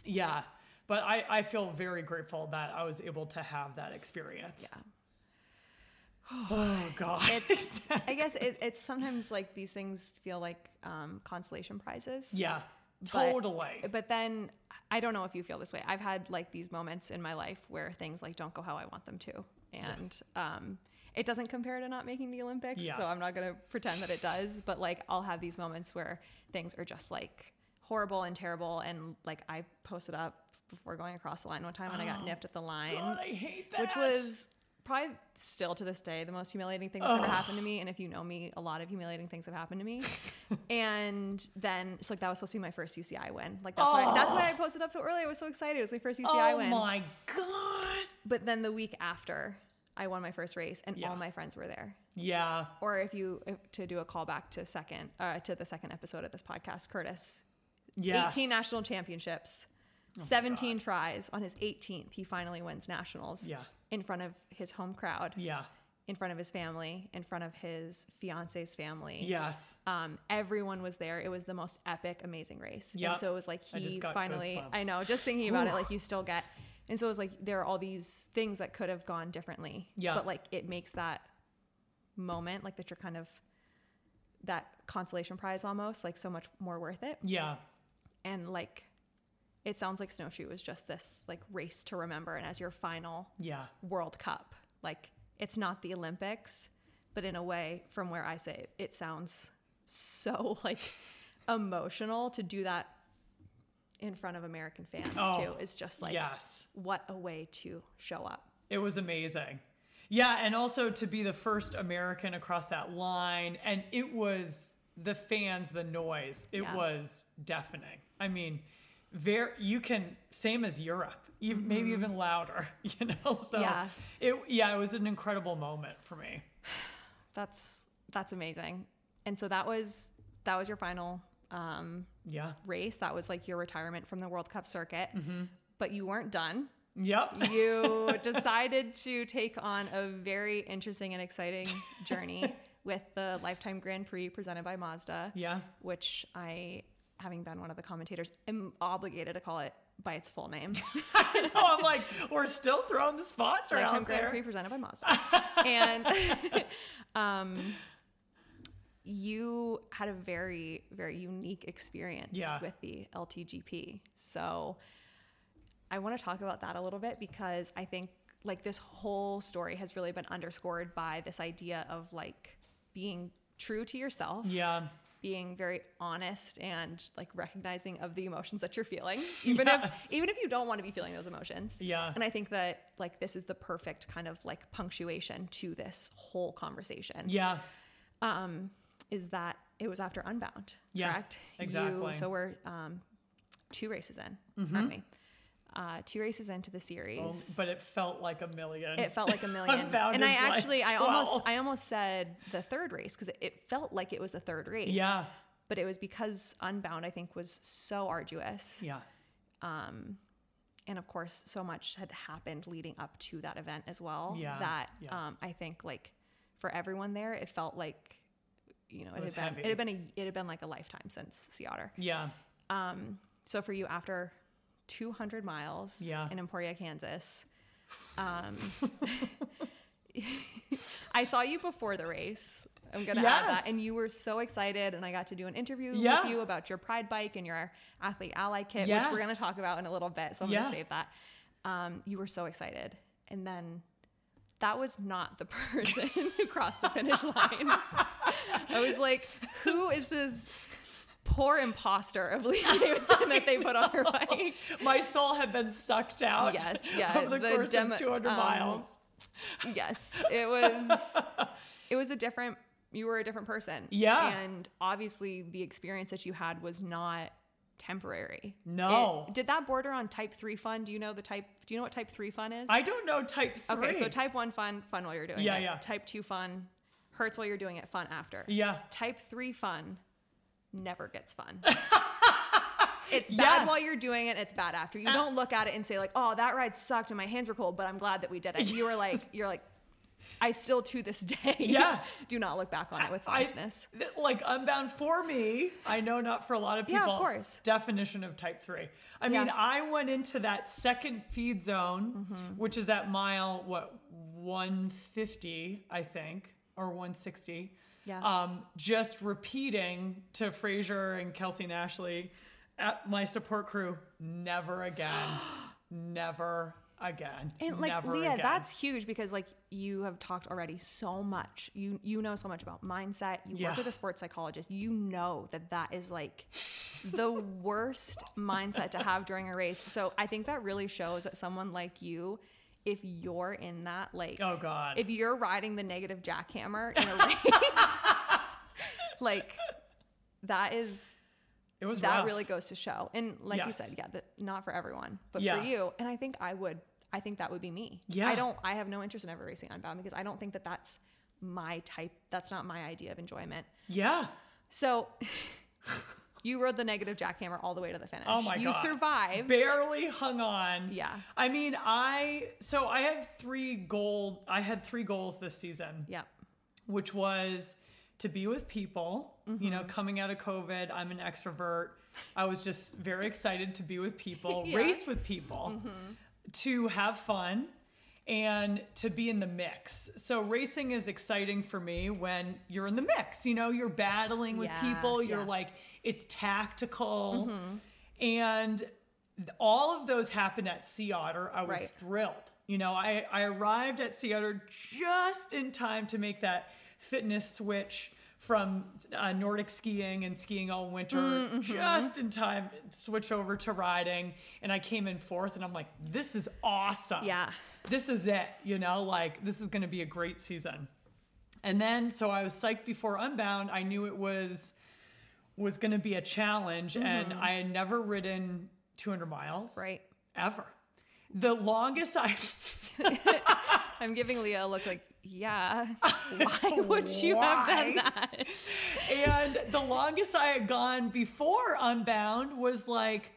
yeah. But I, I feel very grateful that I was able to have that experience. Yeah. Oh God. it's. I guess it, it's sometimes like these things feel like um, consolation prizes. Yeah, totally. But then I don't know if you feel this way. I've had like these moments in my life where things like don't go how I want them to, and um, it doesn't compare to not making the Olympics. Yeah. So I'm not gonna pretend that it does. But like I'll have these moments where things are just like horrible and terrible, and like I posted up before going across the line one time and I got nipped at the line, God, I hate that. which was probably still to this day the most humiliating thing that's ever happened to me. And if you know me, a lot of humiliating things have happened to me. and then so like that was supposed to be my first UCI win. Like that's why that's why I posted up so early. I was so excited. It was my first UCI oh win. Oh my God. But then the week after, I won my first race, and Yeah. all my friends were there. Yeah. Or if you if, to do a callback to second uh, to the second episode of this podcast, Curtis, Yes. 18 national championships, 17 tries. On his 18th, he finally wins nationals. Yeah. In front of his home crowd, Yeah. in front of his family, in front of his fiance's family. Yes. Um, everyone was there. It was the most epic, amazing race. Yep. And so it was like I he got finally. I know, just thinking about it, like you still get. And so it was like there are all these things that could have gone differently. Yeah. But like it makes that moment, like that you're kind of that consolation prize almost, like so much more worth it. Yeah. And like it sounds like Snowshoe was just this like race to remember and as your final Yeah. World Cup. Like it's not the Olympics, but in a way, from where I say it, sounds so like emotional to do that in front of American fans Oh, too. It's just like yes. what a way to show up. It was amazing. Yeah, and also to be the first American across that line, and it was the fans, the noise. It Yeah. was deafening. I mean, very you can same as Europe, even, maybe even louder. You know, so Mm-hmm. Yeah. it yeah, it was an incredible moment for me. That's that's amazing. And so that was that was your final um, Yeah. race. That was like your retirement from the World Cup circuit. Mm-hmm. But you weren't done. Yep. you decided to take on a very interesting and exciting journey with the Lifetime Grand Prix presented by Mazda, Yeah. which I, having been one of the commentators, am obligated to call it by its full name. I know. I'm like, we're still throwing the sponsor Lifetime out Grand. Prix presented by Mazda. and um, you had a very, very unique experience Yeah. with the LTGP. So I want to talk about that a little bit because I think like this whole story has really been underscored by this idea of like being true to yourself, Yeah. Being very honest and like recognizing of the emotions that you're feeling, even Yes. if even if you don't want to be feeling those emotions. Yeah. And I think that like this is the perfect kind of like punctuation to this whole conversation Yeah. um, is that it was after Unbound, Yeah, correct? exactly. Mm-hmm. You, so we're um, two races in, aren't we? Uh, two races into the series. Oh, but it felt like a million. it felt like a million. And I is like actually, I almost, I almost said the third race because it, it felt like it was the third race. Yeah. But it was because Unbound, I think, was so arduous. Yeah. Um, and of course, so much had happened leading up to that event as well. Yeah, That yeah. um, I think, like, for everyone there, it felt like, you know, it, was had been, heavy. it had been a, it had been like a lifetime since Sea Otter. Yeah. Um, so for you, after 200 miles Yeah. in Emporia, Kansas, um, I saw you before the race. I'm gonna add that, and you were so excited, and I got to do an interview Yeah. with you about your Pride bike and your Athlete Ally kit, which we're gonna talk about in a little bit. So I'm Yeah. gonna save that. Um, you were so excited, and then that was not the person who crossed the finish line. I was like, who is this poor imposter of Lea Davison that they put on her bike? My soul had been sucked out Yes, yeah, over the, the course demo- of 200 um, miles. Yes, it was. It was a different. You were a different person. Yeah. and obviously the experience that you had was not temporary. No. It- did that border on type three fun? Do you know the type? Do you know what type three fun is? I don't know type three. okay, so type one fun, fun while you're doing Yeah, it. yeah. Type two fun, hurts while you're doing it, fun after. Yeah. Type three fun never gets fun. it's bad Yes. while you're doing it, it's bad after. You don't look at it and say like, "Oh, that ride sucked and my hands were cold, but I'm glad that we did it." You were like, you're like I still to this day Yes. do not look back on it with fondness. th- like unbound for me, I know not for a lot of people. Yeah, of course. Definition of type three. I mean, I went into that second feed zone, Mm-hmm. which is at mile what 150, I think, or 160. Yeah. Um, just repeating to Fraser and Kelsey and Ashley at my support crew, never again, never again, And like never Lea, again. that's huge because like you have talked already so much. You you know so much about mindset. You Yeah. work with a sports psychologist. You know that that is like the worst mindset to have during a race. So I think that really shows that someone like you, if you're in that like oh god. if you're riding the negative jackhammer in a race, like that is it was that rough. really goes to show. And like you said, yeah, that not for everyone, but Yeah. for you. And I think I would, I think that would be me. Yeah. I don't, I have no interest in ever racing unbound because I don't think that that's my type. That's not my idea of enjoyment. yeah. So you rode the negative jackhammer all the way to the finish. Oh my you god. survived. Barely hung on. Yeah. I mean, I so I have three goal I had three goals this season, Yep. which was to be with people, you Mm-hmm. know, coming out of COVID, I'm an extrovert. I was just very excited to be with people, Yeah. race with people, to have fun and to be in the mix. So racing is exciting for me when you're in the mix. You know, you're battling with Yeah, people, you're yeah. like it's tactical. And all of those happened at Sea Otter. I was Right. thrilled. You know, I, I arrived at Sea Otter just in time to make that fitness switch from uh, Nordic skiing and skiing all winter, Mm-hmm. just in time switch over to riding. And I came in fourth, and I'm like, this is awesome. Yeah. This is it. You know, like this is going to be a great season. And then, so I was psyched before Unbound. I knew it was was going to be a challenge, and mm-hmm. I had never ridden 200 miles Right. ever. The longest I I'm giving Lea a look like, yeah. Why would you have done that? and the longest I had gone before Unbound was like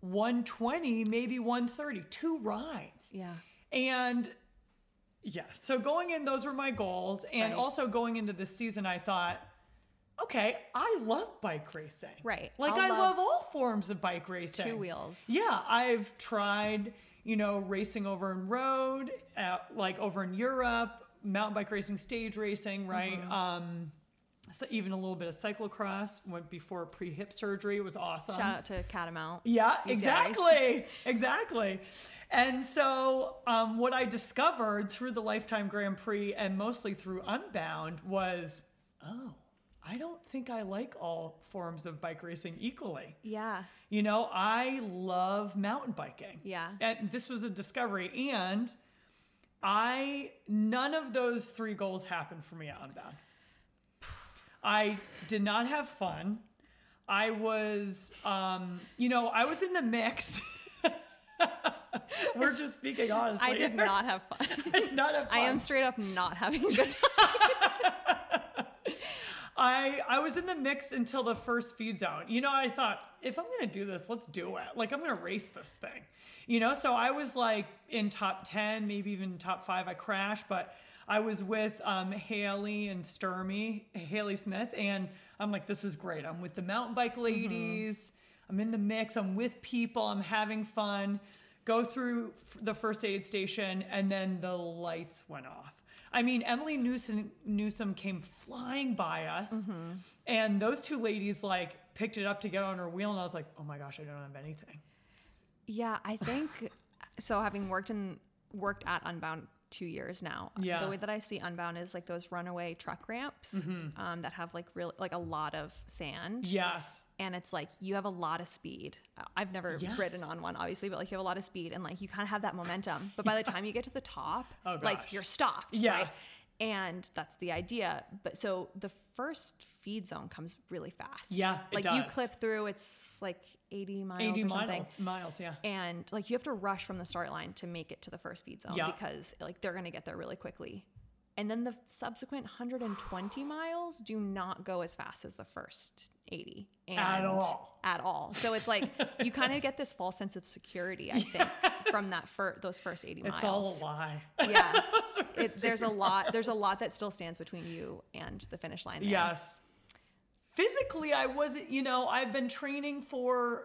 120, maybe 130, two rides. Yeah. And yeah, so going in, those were my goals. And Right. also going into this season, I thought, okay, I love bike racing. Right. Like I'll I love love all forms of bike racing. Two wheels. Yeah, I've tried, you know, racing over in road, uh, like over in Europe, mountain bike racing, stage racing, right? Mm-hmm. Um, so even a little bit of cyclocross. Went before pre hip surgery. It was awesome. Shout out to Catamount. Yeah, exactly. exactly. And so, um, what I discovered through the Lifetime Grand Prix and mostly through Unbound was oh, I don't think I like all forms of bike racing equally. Yeah. You know, I love mountain biking. Yeah. And this was a discovery. And I, none of those three goals happened for me at Unbound. I did not have fun. I was, um, you know, I was in the mix. We're just speaking honestly. I did not have fun. I did not have fun. I am straight up not having a good time. I I was in the mix until the first feed zone. You know, I thought if I'm gonna do this, let's do it. Like I'm gonna race this thing. You know, so I was like in top ten, maybe even top five. I crashed, but I was with um, Haley and Sturmy, Haley Smith, and I'm like, this is great. I'm with the mountain bike ladies. I'm in the mix. I'm with people. I'm having fun. Go through f- the first aid station, and then the lights went off. I mean, Emily Newsom, Newsom came flying by us, and those two ladies like picked it up to get on her wheel, and I was like, oh my gosh, I don't have anything. Yeah, I think so. Having worked in worked at Unbound two years now, Yeah. the way that I see Unbound is like those runaway truck ramps um, that have like real like a lot of sand, Yes. and it's like you have a lot of speed. I've never Yes. ridden on one, obviously, but like you have a lot of speed, and like you kind of have that momentum. But by the time you get to the top, Oh, like you're stopped. right? Yes. And that's the idea. But so the first feed zone comes really fast. Yeah, it like you clip through, it's like 80 miles 80 or something mile, miles, yeah. and like you have to rush from the start line to make it to the first feed zone Yeah. because like they're going to get there really quickly and then the subsequent 120 miles do not go as fast as the first 80 and At all. at all so it's like you kind of get this false sense of security i think from that fir- those first 80 It's miles all a lie. yeah it's, there's a lot there's a lot that still stands between you and the finish line there. Yes. Physically, I wasn't, you know, I've been training for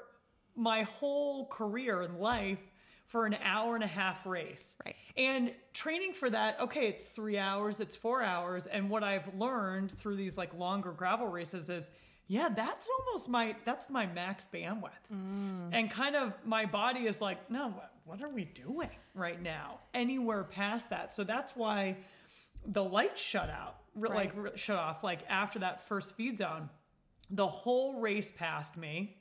my whole career in life for an hour and a half race. Right. And training for that, okay, it's three hours, it's four hours. And what I've learned through these like longer gravel races is, yeah, that's almost my, that's my max bandwidth. Mm. And kind of my body is like, no, what, are we doing right now? Anywhere past that. So that's why the lights shut out, re- like shut off, like after that first feed zone. The whole race passed me.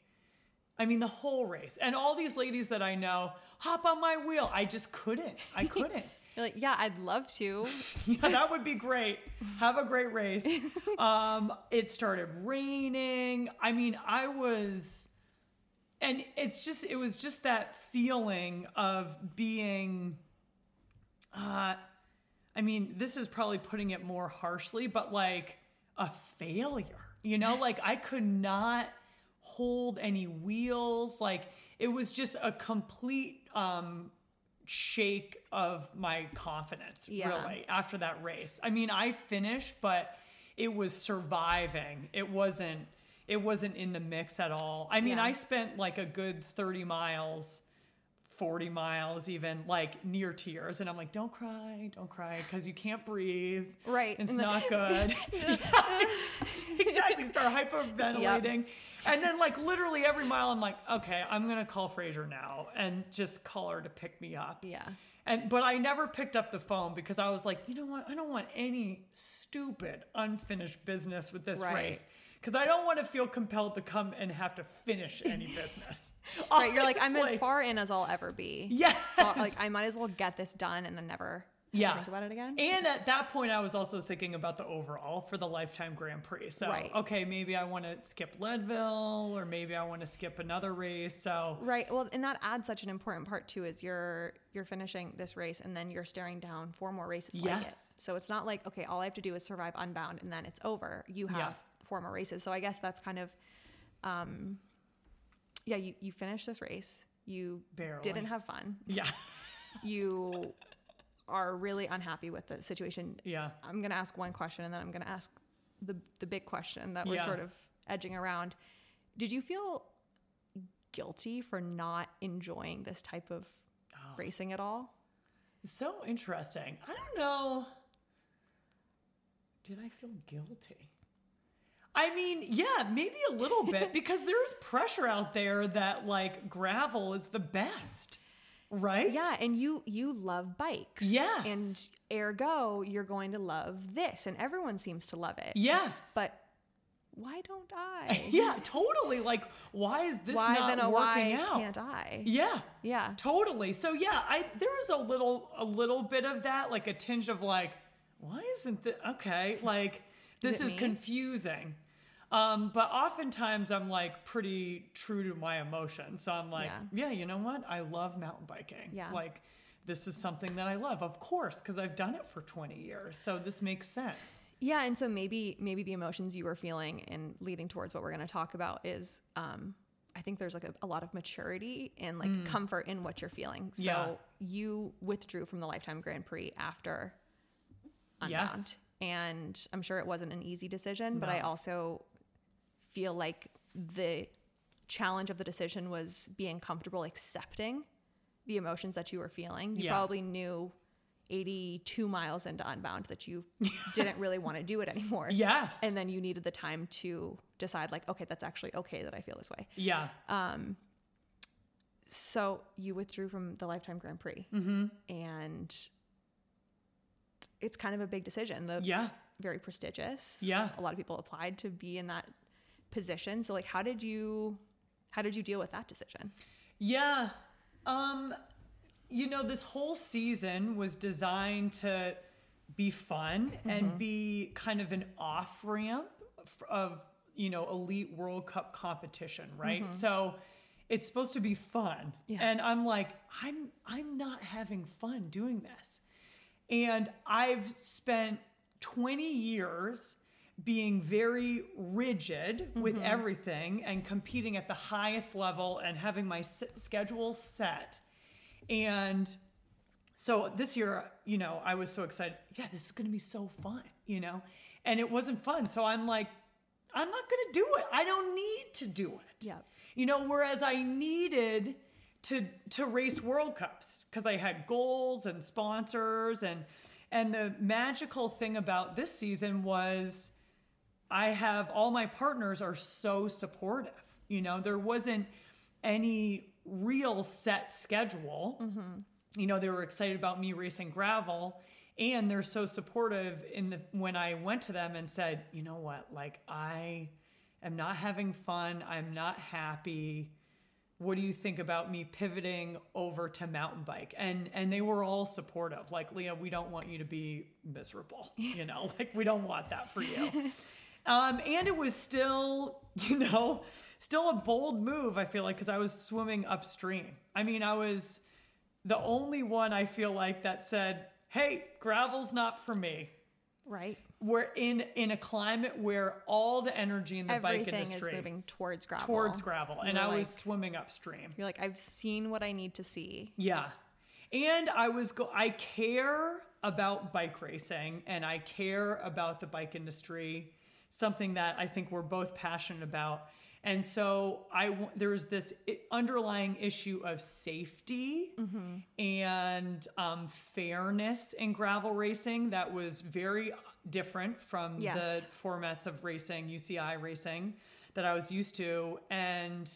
I mean, the whole race. And all these ladies that I know hop on my wheel. I just couldn't. I couldn't. You're like yeah i'd love to yeah, that would be great. Have a great race. Um, it started raining. I mean, I was, and it's just, it was just that feeling of being, uh, I mean, this is probably putting it more harshly, but like a failure. You know, like I could not hold any wheels. Like it was just a complete um, shake of my confidence, Yeah. really, after that race. I mean, I finished, but it was surviving. It wasn't. It wasn't in the mix at all. I mean, Yeah. I spent like a good 30 miles 40 miles even like near tears. And i'm like don't cry don't cry because you can't breathe. Right, it's and not good. Exactly start hyperventilating. And then like literally every mile i'm like okay i'm gonna call fraser now and just call her to pick me up. Yeah. And but I never picked up the phone because I was like, you know what? I don't want any stupid unfinished business with this Right. race because I don't want to feel compelled to come and have to finish any business. right you're like i'm as far in as i'll ever be Yes. so like i might as well get this done and then never Yeah. think about it again And at that point, I was also thinking about the overall for the Lifetime Grand Prix. So, Right. okay, maybe I want to skip Leadville or maybe I want to skip another race. So, Right. Well, and that adds such an important part too. Is you're you're finishing this race and then you're staring down four more races like it. Yes. So it's not like okay, all I have to do is survive Unbound and then it's over. You have Yeah. Four more races. So I guess that's kind of, um, yeah. You you finish this race. You Barely. didn't have fun. yeah. You are really unhappy with the situation. Yeah. I'm gonna ask one question and then I'm gonna ask the the big question that we're Yeah. sort of edging around. Did you feel guilty for not enjoying this type of Oh. racing at all? So interesting. I don't know. Did I feel guilty? I mean, yeah, maybe a little bit because there's pressure out there that like gravel is the best, right? Yeah, and you you love bikes. Yes. And ergo, you're going to love this, and everyone seems to love it. Yes. But why don't I? yeah, totally. Like, why is this why not working why out? can't I? Yeah. Yeah. Totally. So yeah, I there is a little a little bit of that, like a tinge of like, why isn't this okay? Like this is confusing. Um, but oftentimes I'm like pretty true to my emotions. So I'm like, Yeah. yeah, you know what? I love mountain biking. Yeah. Like this is something that I love, of course, because I've done it for 20 years. So this makes sense. Yeah, and so maybe maybe the emotions you were feeling and leading towards what we're going to talk about is um I think there's like a, a lot of maturity and like comfort in what you're feeling. So Yeah. you withdrew from the Lifetime Grand Prix after Unbound. Yes. And I'm sure it wasn't an easy decision, but I also feel like the challenge of the decision was being comfortable accepting the emotions that you were feeling. You Yeah. probably knew 82 miles into Unbound that you didn't really want to do it anymore. Yes. And then you needed the time to decide, like, okay, that's actually okay that I feel this way. yeah. Um, So you withdrew from the Lifetime Grand Prix. Mm-hmm. And it's kind of a big decision. The Yeah. very prestigious. Yeah. A lot of people applied to be in that position. So like how did you how did you deal with that decision? Yeah. Um you know this whole season was designed to be fun Mm-hmm. and be kind of an off ramp of you know elite World Cup competition, right? So it's supposed to be fun. Mm-hmm. Yeah. And I'm like I'm I'm not having fun doing this. And I've spent 20 years being very rigid with Mm-hmm. everything and competing at the highest level and having my schedule set. And so this year, you know, I was so excited. Yeah, this is going to be so fun, you know? And it wasn't fun. So I'm like, I'm not going to do it. I don't need to do it. Yeah. You know, whereas I needed to to race World Cups because I had goals and sponsors and and the magical thing about this season was I have all my partners are so supportive. You know, there wasn't any real set schedule. Mm-hmm. You know, they were excited about me racing gravel and they're so supportive in the when I went to them and said, "You know what? Like I am not having fun. I'm not happy. What do you think about me pivoting over to mountain bike?" And and they were all supportive. Like, "Lea, we don't want you to be miserable. You know, like we don't want that for you." Um, and it was still, you know, still a bold move, I feel like, because I was swimming upstream. I mean, I was the only one I feel like that said, hey, gravel's not for me. Right. We're in in a climate where all the energy in the bike industry is moving towards gravel. towards gravel, and You're I was swimming upstream. You're like, I've seen what I need to see. Yeah. And I was go I care about bike racing and I care about the bike industry, something that I think we're both passionate about. And so I w- there was this underlying issue of safety and um, fairness in gravel racing that was very different from Yes. the formats of racing, UCI racing that I was used to. And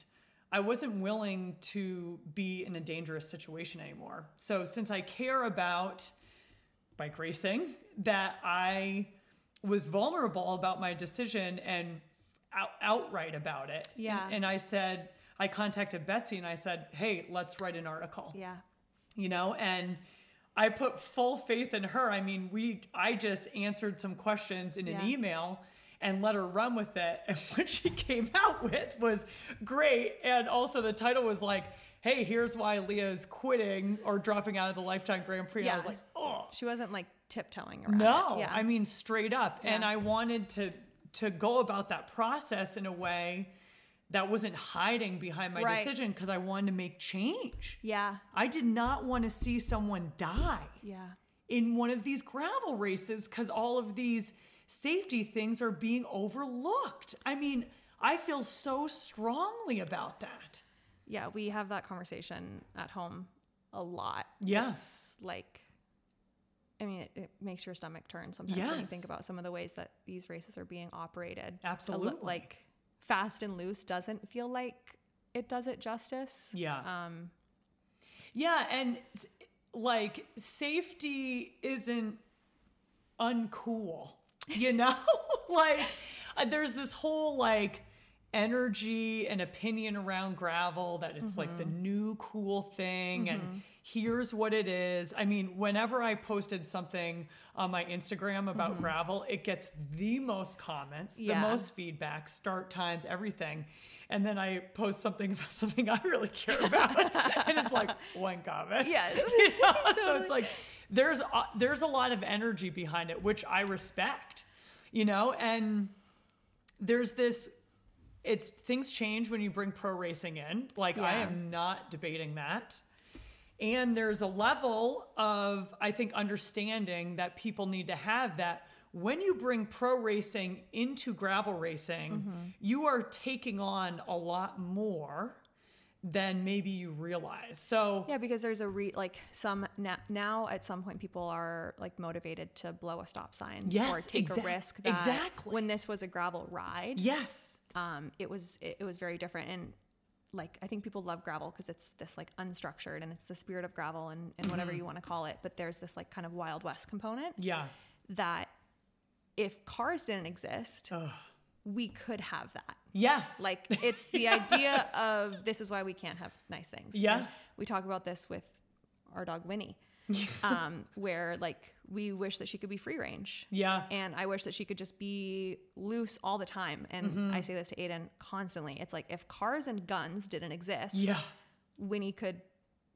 I wasn't willing to be in a dangerous situation anymore. So since I care about bike racing, that I was vulnerable about my decision and out, outright about it. Yeah. And, and I said, I contacted Betsy and I said, hey, let's write an article Yeah. you know and i put full faith in her. I mean we i just answered some questions in an email and let her run with it. And what she came out with was great. And also the title was like hey here's why lea's quitting or dropping out of the lifetime grand prix. And i was like oh. She wasn't like tiptoeing around. no. Yeah. i mean straight up. And i wanted to to go about that process in a way that wasn't hiding behind my Right. decision because i wanted to make change yeah. I did not want to see someone die Yeah. in one of these gravel races because all of these safety things are being overlooked. I mean, I feel so strongly about that. Yeah. We have that conversation at home a lot. Yes. It's like I mean, it, it makes your stomach turn sometimes when you think about some of the ways that these races are being operated. Absolutely. like fast and loose doesn't feel like it does it justice. Yeah. Um, Yeah, and like safety isn't uncool, you know? like uh, there's this whole like energy and opinion around gravel that it's like the new cool thing and here's what it is. I mean, whenever I posted something on my Instagram about mm-hmm. gravel, it gets the most comments, Yeah. the most feedback, start times, everything. And then I post something about something I really care about, and it's like one comment. Yeah. You know? So it's like there's a, there's a lot of energy behind it, which I respect. You know, and there's this. It's things change when you bring pro racing in. Like I am not debating that. And there's a level of, I think, understanding that people need to have that when you bring pro racing into gravel racing, Mm-hmm. you are taking on a lot more than maybe you realize. So, yeah, because there's a re like some now, now at some point people are like motivated to blow a stop sign or take exac- a risk. Exactly. When this was a gravel ride, yes. um, it was it, it was very different and like I think people love gravel because it's this like unstructured and it's the spirit of gravel and, and whatever Mm-hmm. you want to call it. But there's this like kind of wild west component Yeah. that if cars didn't exist, we could have that. Yes. Like it's the idea of this is why we can't have nice things. Yeah. And we talk about this with our dog Winnie, um, where like we wish that she could be free range. yeah. And I wish that she could just be loose all the time. And Mm-hmm. I say this to Aiden constantly. It's like if cars and guns didn't exist, Yeah. Winnie could,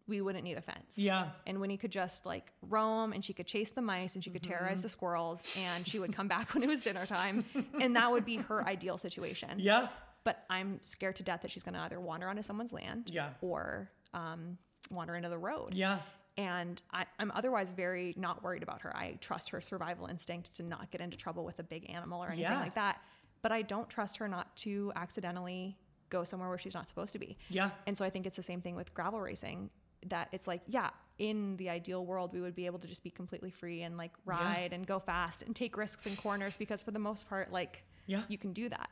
we wouldn't need a fence. Yeah. And Winnie could just like roam and she could chase the mice and she could Mm-hmm. terrorize the squirrels and she would come back when it was dinner time. and that would be her ideal situation. Yeah. But I'm scared to death that she's going to either wander onto someone's land Yeah. or um, wander into the road. Yeah. And I, I'm otherwise very not worried about her. I trust her survival instinct to not get into trouble with a big animal or anything like Yes. that. But I don't trust her not to accidentally go somewhere where she's not supposed to be. Yeah. And so I think it's the same thing with gravel racing that it's like, yeah, in the ideal world, we would be able to just be completely free and like ride and go fast and take risks in corners because for the most part, like, Yeah. you can do that.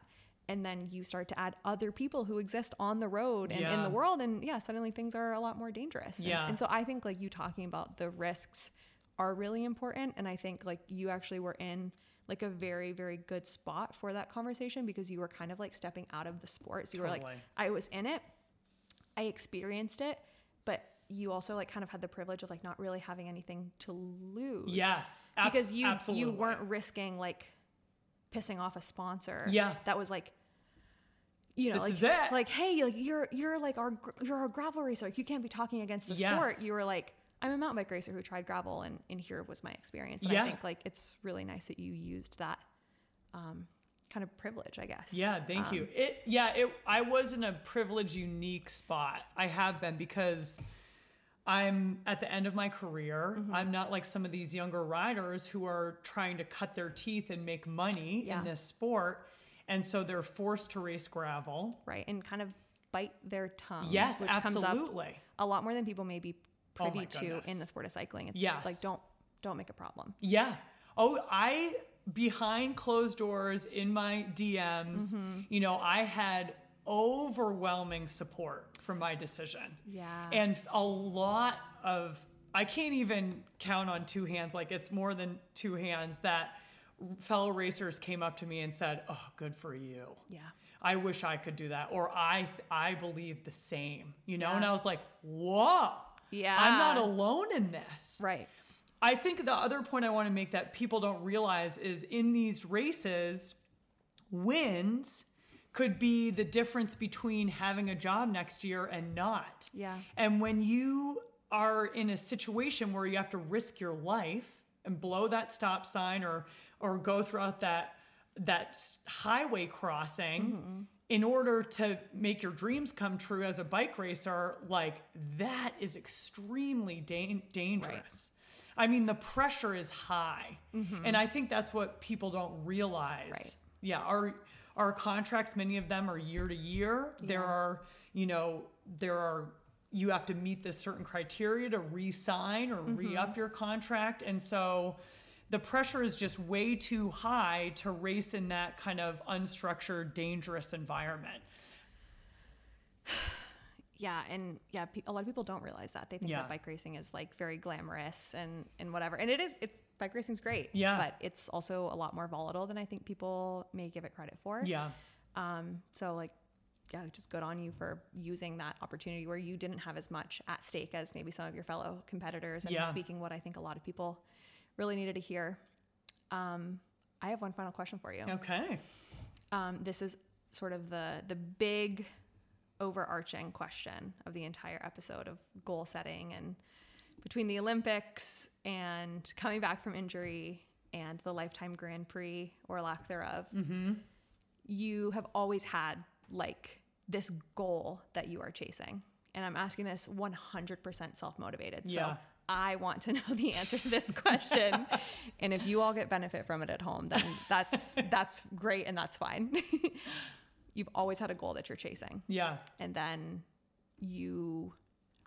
And then you start to add other people who exist on the road and in the world. And yeah, suddenly things are a lot more dangerous. Yeah. And, so I think like you talking about the risks are really important. And I think like you actually were in like a very, very good spot for that conversation because you were kind of like stepping out of the sport. So you were like, I was in it, I experienced it, but you also like kind of had the privilege of like not really having anything to lose. Yes. Abs- because you absolutely. you weren't risking like pissing off a sponsor. Yeah. that was like. You know, This like, is it. like, hey, like you're you're like our you're a gravel racer. Like you can't be talking against the Yes. sport. You were like, I'm a mountain bike racer who tried gravel, and and here was my experience. And Yeah. I think like it's really nice that you used that um, kind of privilege, I guess. Yeah, thank Um, you. It yeah, it I was in a privileged unique spot. I have been because I'm at the end of my career. Mm-hmm. I'm not like some of these younger riders who are trying to cut their teeth and make money Yeah. in this sport. And so they're forced to race gravel. right, and kind of bite their tongue. Yes, which comes up absolutely. a lot more than people may be Oh privy my to in the sport of cycling. It's Yes. like don't don't make a problem. Yeah. Oh, I behind closed doors in my DMs, Mm-hmm. you know, I had overwhelming support for my decision. Yeah. And a lot of I can't even count on two hands like it's more than two hands that fellow racers came up to me and said, "Oh, good for you." Yeah. I wish I could do that or I I believe the same. You know, Yeah. and I was like, "Whoa." Yeah. I'm not alone in this. Right. I think the other point I want to make that people don't realize is in these races, wins could be the difference between having a job next year and not. Yeah. And when you are in a situation where you have to risk your life and blow that stop sign or or go throughout that that highway crossing mm-hmm. in order to make your dreams come true as a bike racer, like that is extremely dan- dangerous. I mean, the pressure is high. Mm-hmm. And I think that's what people don't realize. Right. Yeah, our our contracts, many of them are year to year. There are, you know, there are you have to meet this certain criteria to re-sign or Mm-hmm. re-up your contract and so the pressure is just way too high to race in that kind of unstructured dangerous environment Yeah, and yeah, a lot of people don't realize that. They think Yeah. that bike racing is like very glamorous and and whatever. And it is. It's bike racing's great. Yeah. But it's also a lot more volatile than I think people may give it credit for. yeah Um. So like, yeah, just good on you for using that opportunity where you didn't have as much at stake as maybe some of your fellow competitors and Yeah. speaking what I think a lot of people really needed to hear. Um. I have one final question for you. okay Um, this is sort of the the big overarching question of the entire episode of goal setting and between the Olympics and coming back from injury and the Life Time Grand Prix or lack thereof. You have always had like this goal that you are chasing. And I'm asking this 100% self motivated. So Yeah. I want to know the answer to this question. and if you all get benefit from it at home, then that's that's great and that's fine. You've always had a goal that you're chasing. yeah And then you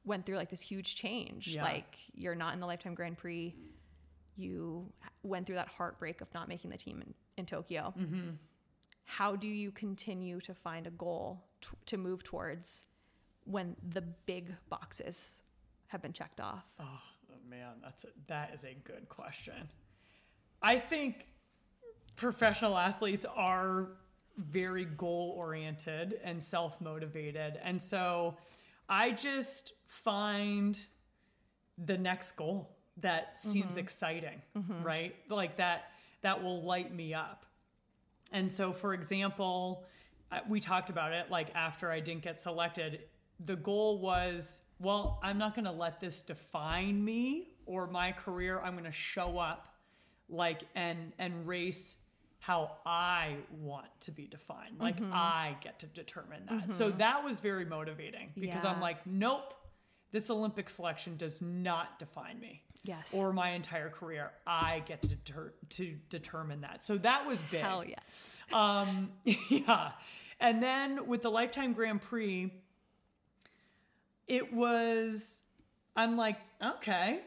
went through like this huge change. Yeah. Like you're not in the Life Time Grand Prix. You went through that heartbreak of not making the team in, in Tokyo. Mm-hmm. How do you continue to find a goal t- to move towards when the big boxes have been checked off? Oh man, that's a, that is a good question. I think professional athletes are very goal oriented and self motivated, and so I just find the next goal that seems mm-hmm. exciting, mm-hmm. right? Like that that will light me up. And so, for example, we talked about it like after I didn't get selected, the goal was, well, I'm not going to let this define me or my career. I'm going to show up like and and race how I want to be defined. Like mm-hmm. I get to determine that. So mm-hmm. that was very motivating because I'm like, nope, this Olympic selection does not define me Yes. or my entire career. I get to deter- to determine that. So that was big. Hell yes. Um, yeah. And then with the Life Time Grand Prix, it was, I'm like, okay,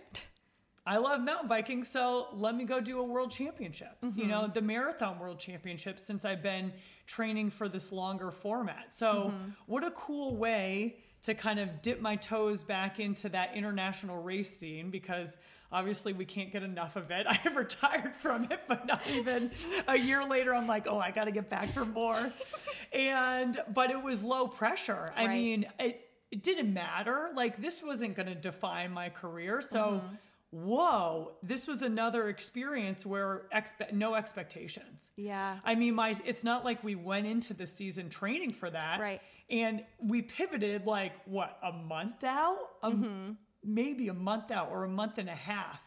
I love mountain biking, so let me go do a world championships. You know, the marathon world championships since I've been training for this longer format. So, what a cool way to kind of dip my toes back into that international race scene because obviously we can't get enough of it. I have retired from it, but not even a year later, I'm like, oh, I got to get back for more. and, but it was low pressure. I Right. mean, it, it didn't matter. Like, this wasn't going to define my career. So, mm-hmm. Whoa, this was another experience where expe- no expectations. Yeah. I mean, my it's not like we went into the season training for that. Right. And we pivoted like what, a month out? Um, maybe a month out or a month and a half.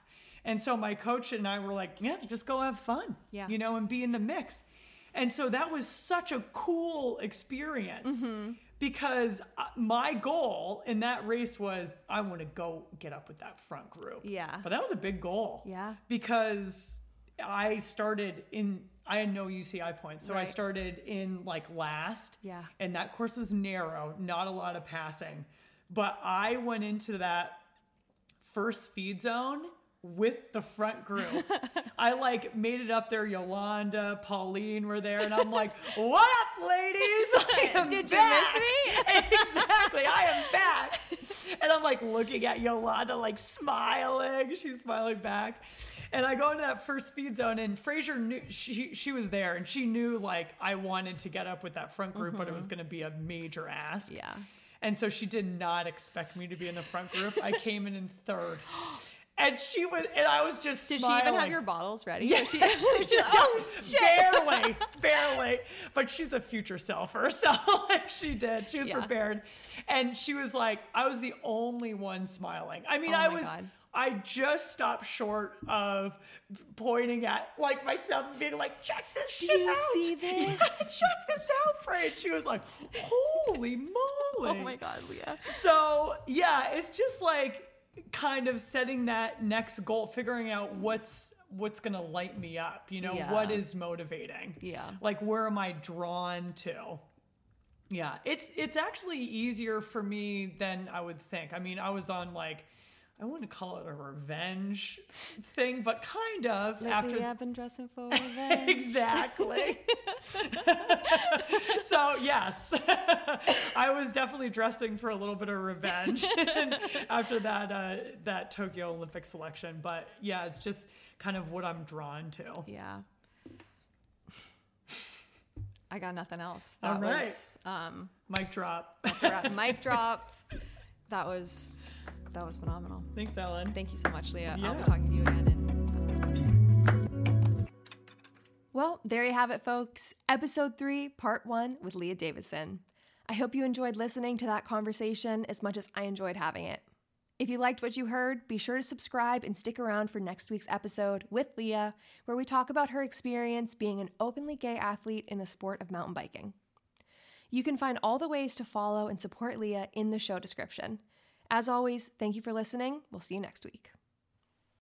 And so my coach and I were like, yeah, just go have fun. Yeah. You know, and be in the mix. And so that was such a cool experience Mm-hmm. Because uh, my goal in that race was I want to go get up with that front group. Yeah. But that was a big goal Yeah. because I started in I had no UCI points, so I started in like last. Yeah. And that course was narrow, not a lot of passing. But I went into that first feed zone with the front group. I like made it up there. Jolanda, Pauline were there, and I'm like, "What up, ladies? I am Did you miss me? exactly. I am back. And I'm like looking at Jolanda, like smiling. She's smiling back. And I go into that first feed zone, and Fraser knew she she was there, and she knew like I wanted to get up with that front group, but it was going to be a major ask. Mm-hmm. Yeah. And so she did not expect me to be in the front group. I came in in third. And she was, and I was just Did smiling. she even have your bottles ready? Yeah, She, she's she's got- oh, oh shit. barely, barely. But she's a future selfer, so like she did. She was Yeah. prepared, and she was like, I was the only one smiling. I mean, Oh I was. God. I just stopped short of pointing at like myself and being like, check this shit you out. see this? check this out, Fran. She was like, holy moly. Oh my god, Lea. So yeah, it's just like kind of setting that next goal, figuring out what's what's gonna light me up. You know, Yeah. what is motivating? Yeah. Like where am I drawn to? Yeah, it's it's actually easier for me than I would think. I mean, I was on like I wouldn't call it a revenge thing, but kind of Lately, after I've been dressing for revenge. exactly. so yes, I was definitely dressing for a little bit of revenge after that uh, that Tokyo Olympic selection. But yeah, it's just kind of what I'm drawn to. Yeah. I got nothing else. That All right. was um Mic drop. that's a wrap. mic drop. That was that was phenomenal. Thanks, Ellen. Thank you so much, Lea. I'll be Yeah. talking to you again. In... Well, there you have it, folks. Episode three, part one with Lea Davidson. I hope you enjoyed listening to that conversation as much as I enjoyed having it. If you liked what you heard, be sure to subscribe and stick around for next week's episode with Lea, where we talk about her experience being an openly gay athlete in the sport of mountain biking. You can find all the ways to follow and support Lea in the show description. As always, thank you for listening. We'll see you next week.